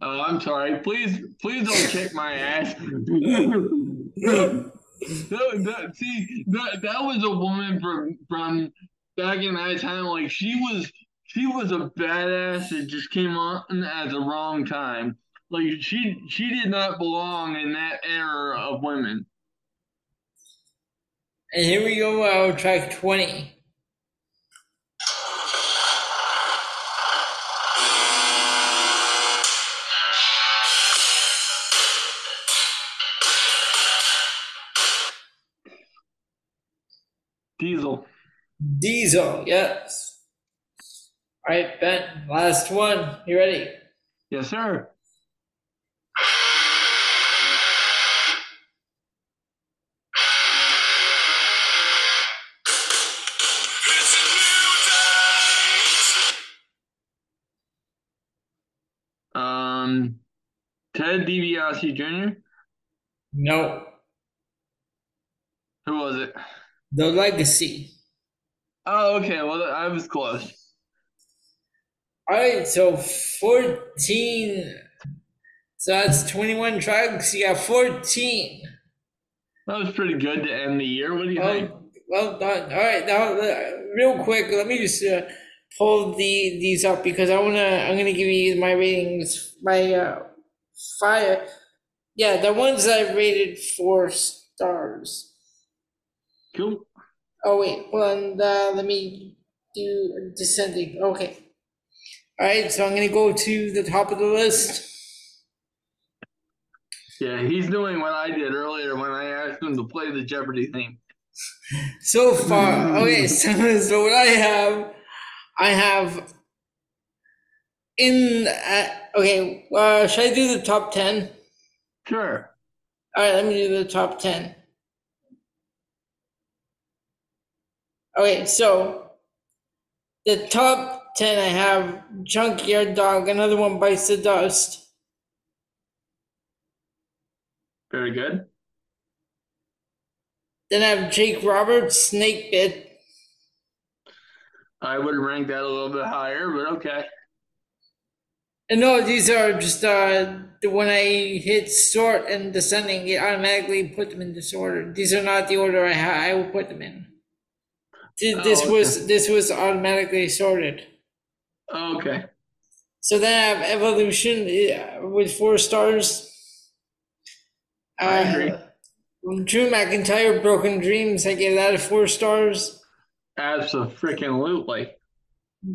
Oh, I'm sorry. Please, please don't kick my ass. that, that, see, that that was a woman from from back in that time. Like she was, she was a badass that just came on at the wrong time. Like she she did not belong in that era of women. And here we go, uh, track 20. Diesel, yes. All right, Ben, last one. You ready? Yes, sir. It's a new day. Um, Ted DiBiase Jr. No. Who was it? The Legacy. Oh, okay. Well, I was close. All right, so 14. So that's 21 tracks. You got 14. That was pretty good to end the year. What do you think? Well, well done. All right, now uh, real quick, let me just uh, pull the these up because I wanna I'm gonna give you my ratings, my uh, Fire. Yeah, the ones I rated four stars. Cool. Oh wait, well, uh, let me do descending. Okay. All right, so I'm gonna go to the top of the list. Yeah, he's doing what I did earlier when I asked him to play the Jeopardy theme. So far, okay. So, so what I have, I have in. Uh, okay, uh, should I do the top ten? Sure. All right, let me do the top 10. Okay, so the top 10 I have Junkyard Dog, another one bites the dust. Very good. Then I have Jake Roberts, Snake Bit. I would rank that a little bit higher, but okay. And no, these are just uh, when I hit sort and descending, it automatically put them in this order. These are not the order I ha- I will put them in. Th- This Oh, okay. was this was automatically sorted. Okay. So then I have Evolution uh, with four stars. I agree. Uh, Drew McIntyre, Broken Dreams, I gave that a four stars. Absolutely.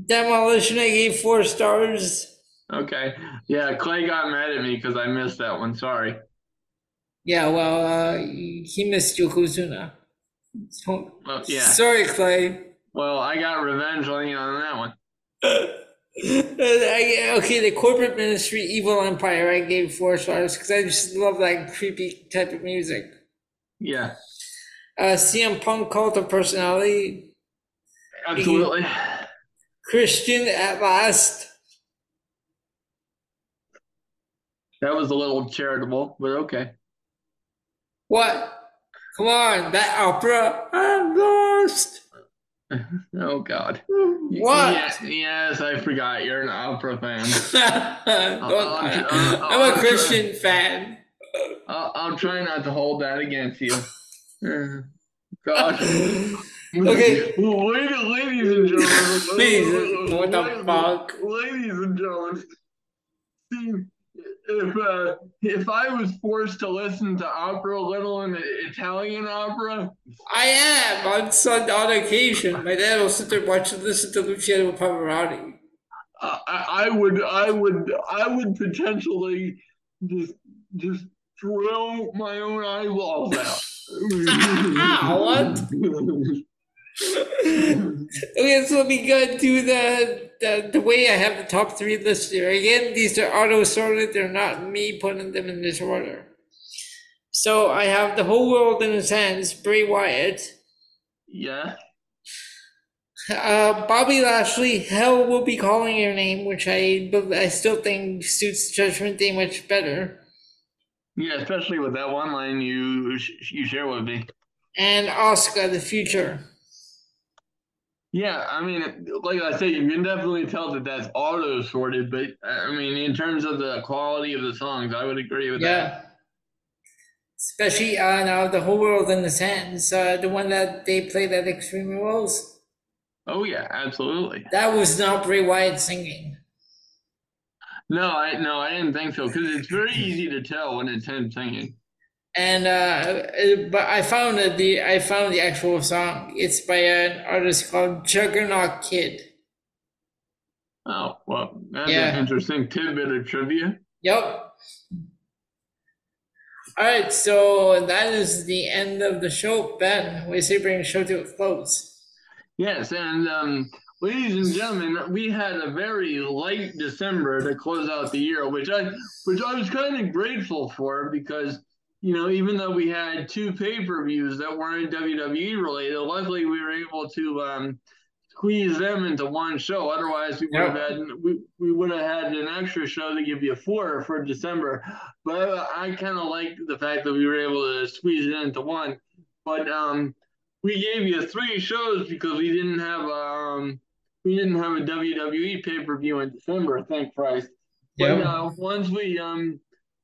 Demolition, I gave four stars. Okay. Yeah, Clay got mad at me because I missed that one. Sorry. Yeah, well, uh, he missed Yokozuna. Well, yeah. Sorry, Clay. Well, I got revenge on you on that one. I, okay, the corporate ministry, Evil Empire, I gave four stars because I just love that creepy type of music. Yeah. Uh, CM Punk, Cult of Personality, Absolutely. Christian at last. That was a little charitable, but okay. What? Come on, that opera. I'm lost. Oh God. What? Yeah, yes, I forgot. You're an opera fan. I'm I'll- a Christian fan. I'll, I'll try not to hold that against you. God. Okay. Ladies, ladies and gentlemen. Please, what the fuck? Ladies and gentlemen. If uh, if I was forced to listen to opera, little in Italian opera, I am on some on occasion. My dad will sit there watch and watch listen to Luciano Pavarotti. I, I I would I would I would potentially just just drill my own eyeballs out. Ow, what? Okay, so let me go to the, the the way I have the top three listed here. Again, these are auto sorted. They're not me putting them in this order. So I have the whole world in his hands. Bray Wyatt, yeah. uh, Bobby Lashley. Hell will be calling your name, which I I still think suits Judgment Day much better. Yeah, especially with that one line you you share with me. And Oscar, the future. Yeah, I mean, like I said, you can definitely tell that that's auto sorted, but uh, I mean, in terms of the quality of the songs, I would agree with that. Yeah. Especially uh, now the whole world in his hands. Uh, the one that they played at Extreme Rules. Oh yeah, absolutely. That was not Bray Wyatt singing. No, I no, I didn't think so because it's very easy to tell when it's him singing. And uh, but I found that the I found the actual song. It's by an artist called Juggernaut Kid. Oh well, that's Yeah. an interesting tidbit of trivia. Yep. All right, so that is the end of the show. Ben, we say bring the show to a close. Yes, and um, ladies and gentlemen, we had a very light December to close out the year, which I which I was kind of grateful for because you know even though we had two pay per views that weren't WWE related, luckily we were able to um, squeeze them into one show. Otherwise, we would have had we, we would have had an extra show to give you four for December. But I, I kind of like the fact that we were able to squeeze it into one. But um, we gave you three shows because we didn't have um we didn't have a WWE pay per view in December. Thank Christ. But Yeah. uh, once we um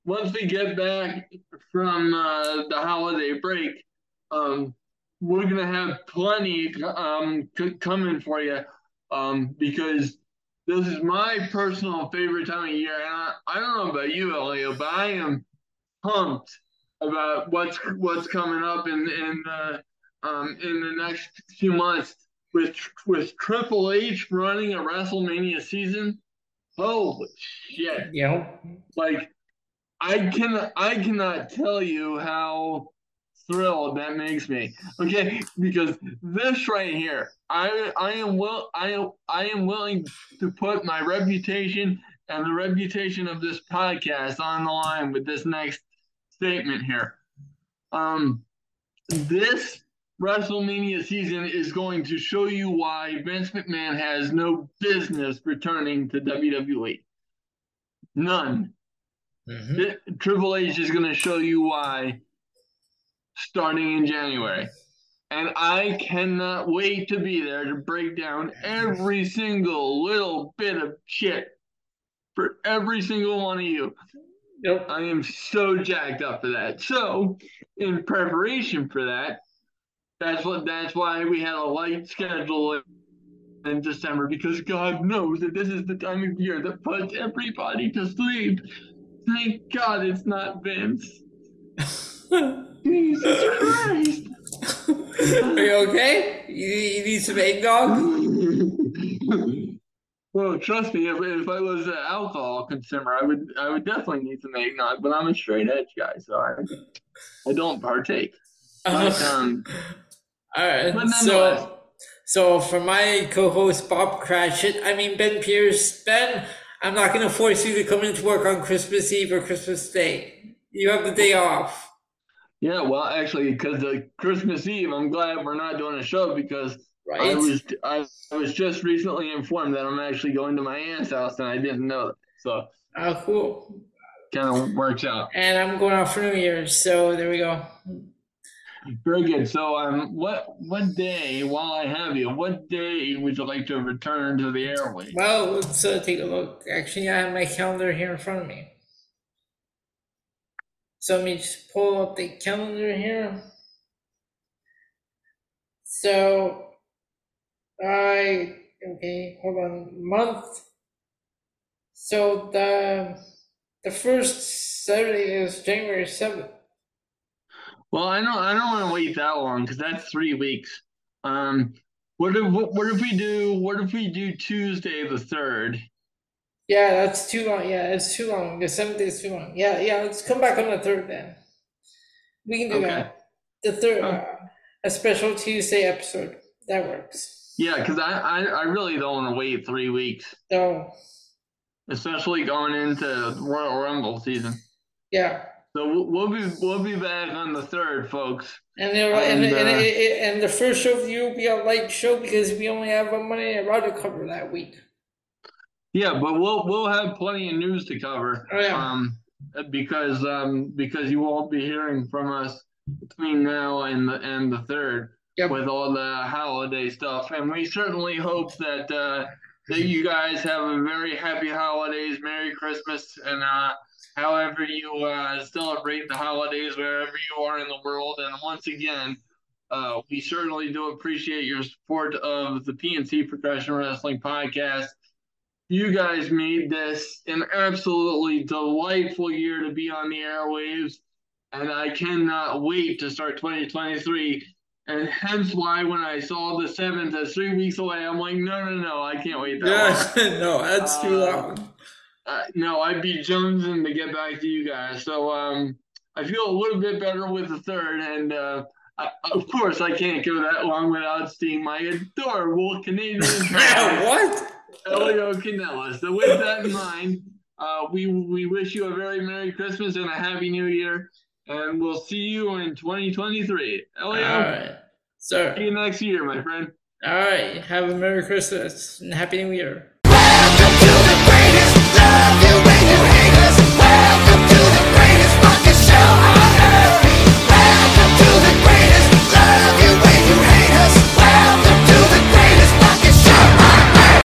once we get back from uh, the holiday break, um, we're gonna have plenty um coming for you um because this is my personal favorite time of year, and I, I don't know about you, Elio, but I am pumped about what's what's coming up in in the um, in the next few months with with Triple H running a WrestleMania season. Holy shit! You know, Like I can I cannot tell you how thrilled that makes me. Okay, because this right here, I I am will I am I am willing to put my reputation and the reputation of this podcast on the line with this next statement here. Um, this WrestleMania season is going to show you why Vince McMahon has no business returning to WWE. None. Mhm. Triple H is going to show you why starting in January. And I cannot wait to be there to break down every single little bit of shit for every single one of you. Yep. I am so jacked up for that. So, in preparation for that, that's what that's why we had a light schedule in December because God knows that this is the time of year that puts everybody to sleep. Thank God it's not Vince. Jesus Christ. Are you okay? You, you need some eggnog? well, trust me, if, if I was an alcohol consumer, I would I would definitely need some eggnog. But I'm a straight edge guy, so I I don't partake. But um, All right. So, so for my co-host Bob Cratchit, I mean Ben Pierce, Ben, I'm not going to force you to come into work on Christmas Eve or Christmas Day. You have the day off. yeah, well, actually, because the Christmas Eve, I'm glad we're not doing a show because I was I, I was just recently informed that I'm actually going to my aunt's house and I didn't know it. So Oh, cool. kind of works out. And I'm going out for New Year's, so there we go. Very good. So um what what day while I have you, what day would you like to return to the airways? Well, let's uh, take a look. Actually, I have my calendar here in front of me. So let me just pull up the calendar here. So, I, okay, hold on, month. So the, the first Saturday is January 7th. Well, I don't I don't want to wait that long because that's three weeks. Um what if what, what if we do what if we do Tuesday the third? Yeah, that's too long. Yeah, it's too long. The seventh is too long. Yeah, yeah. Let's come back on the third then. We can do Okay. that. The third, Oh. uh, a special Tuesday episode. That works. Yeah, because I, I I really don't want to wait three weeks, So, especially going into Royal Rumble season. yeah. So we'll, be we'll be back on the third, folks. And there, and, And, and, uh, it, and the first show for you will be a light show because we only have a Monday Raw to cover that week. Yeah, but we'll we'll have plenty of news to cover. Oh, yeah. Um, because um because you won't be hearing from us between now and the and the third Yep. with all the holiday stuff, and we certainly hope that uh that you guys have a very happy holidays, Merry Christmas, and uh however you uh celebrate the holidays wherever you are in the world. And once again. Uh, we certainly do appreciate your support of the PNC Professional Wrestling Podcast you guys made this an absolutely delightful year to be on the airwaves, and I cannot wait to start 2023. And hence why when I saw the seventh as three weeks away, I'm like, no, no, no, I can't wait that long. No, that's too Uh, long. Uh, no, I'd be jonesing to get back to you guys. So um, I feel a little bit better with the third, and uh, I, of course I can't go that long without seeing my adorable Canadian. what? Elio Canella. So with that in mind, uh, we we wish you a very Merry Christmas and a Happy New Year, and we'll see you in 2023. All Elio, right. see you next year, my friend. all right. Have a Merry Christmas and Happy New Year. I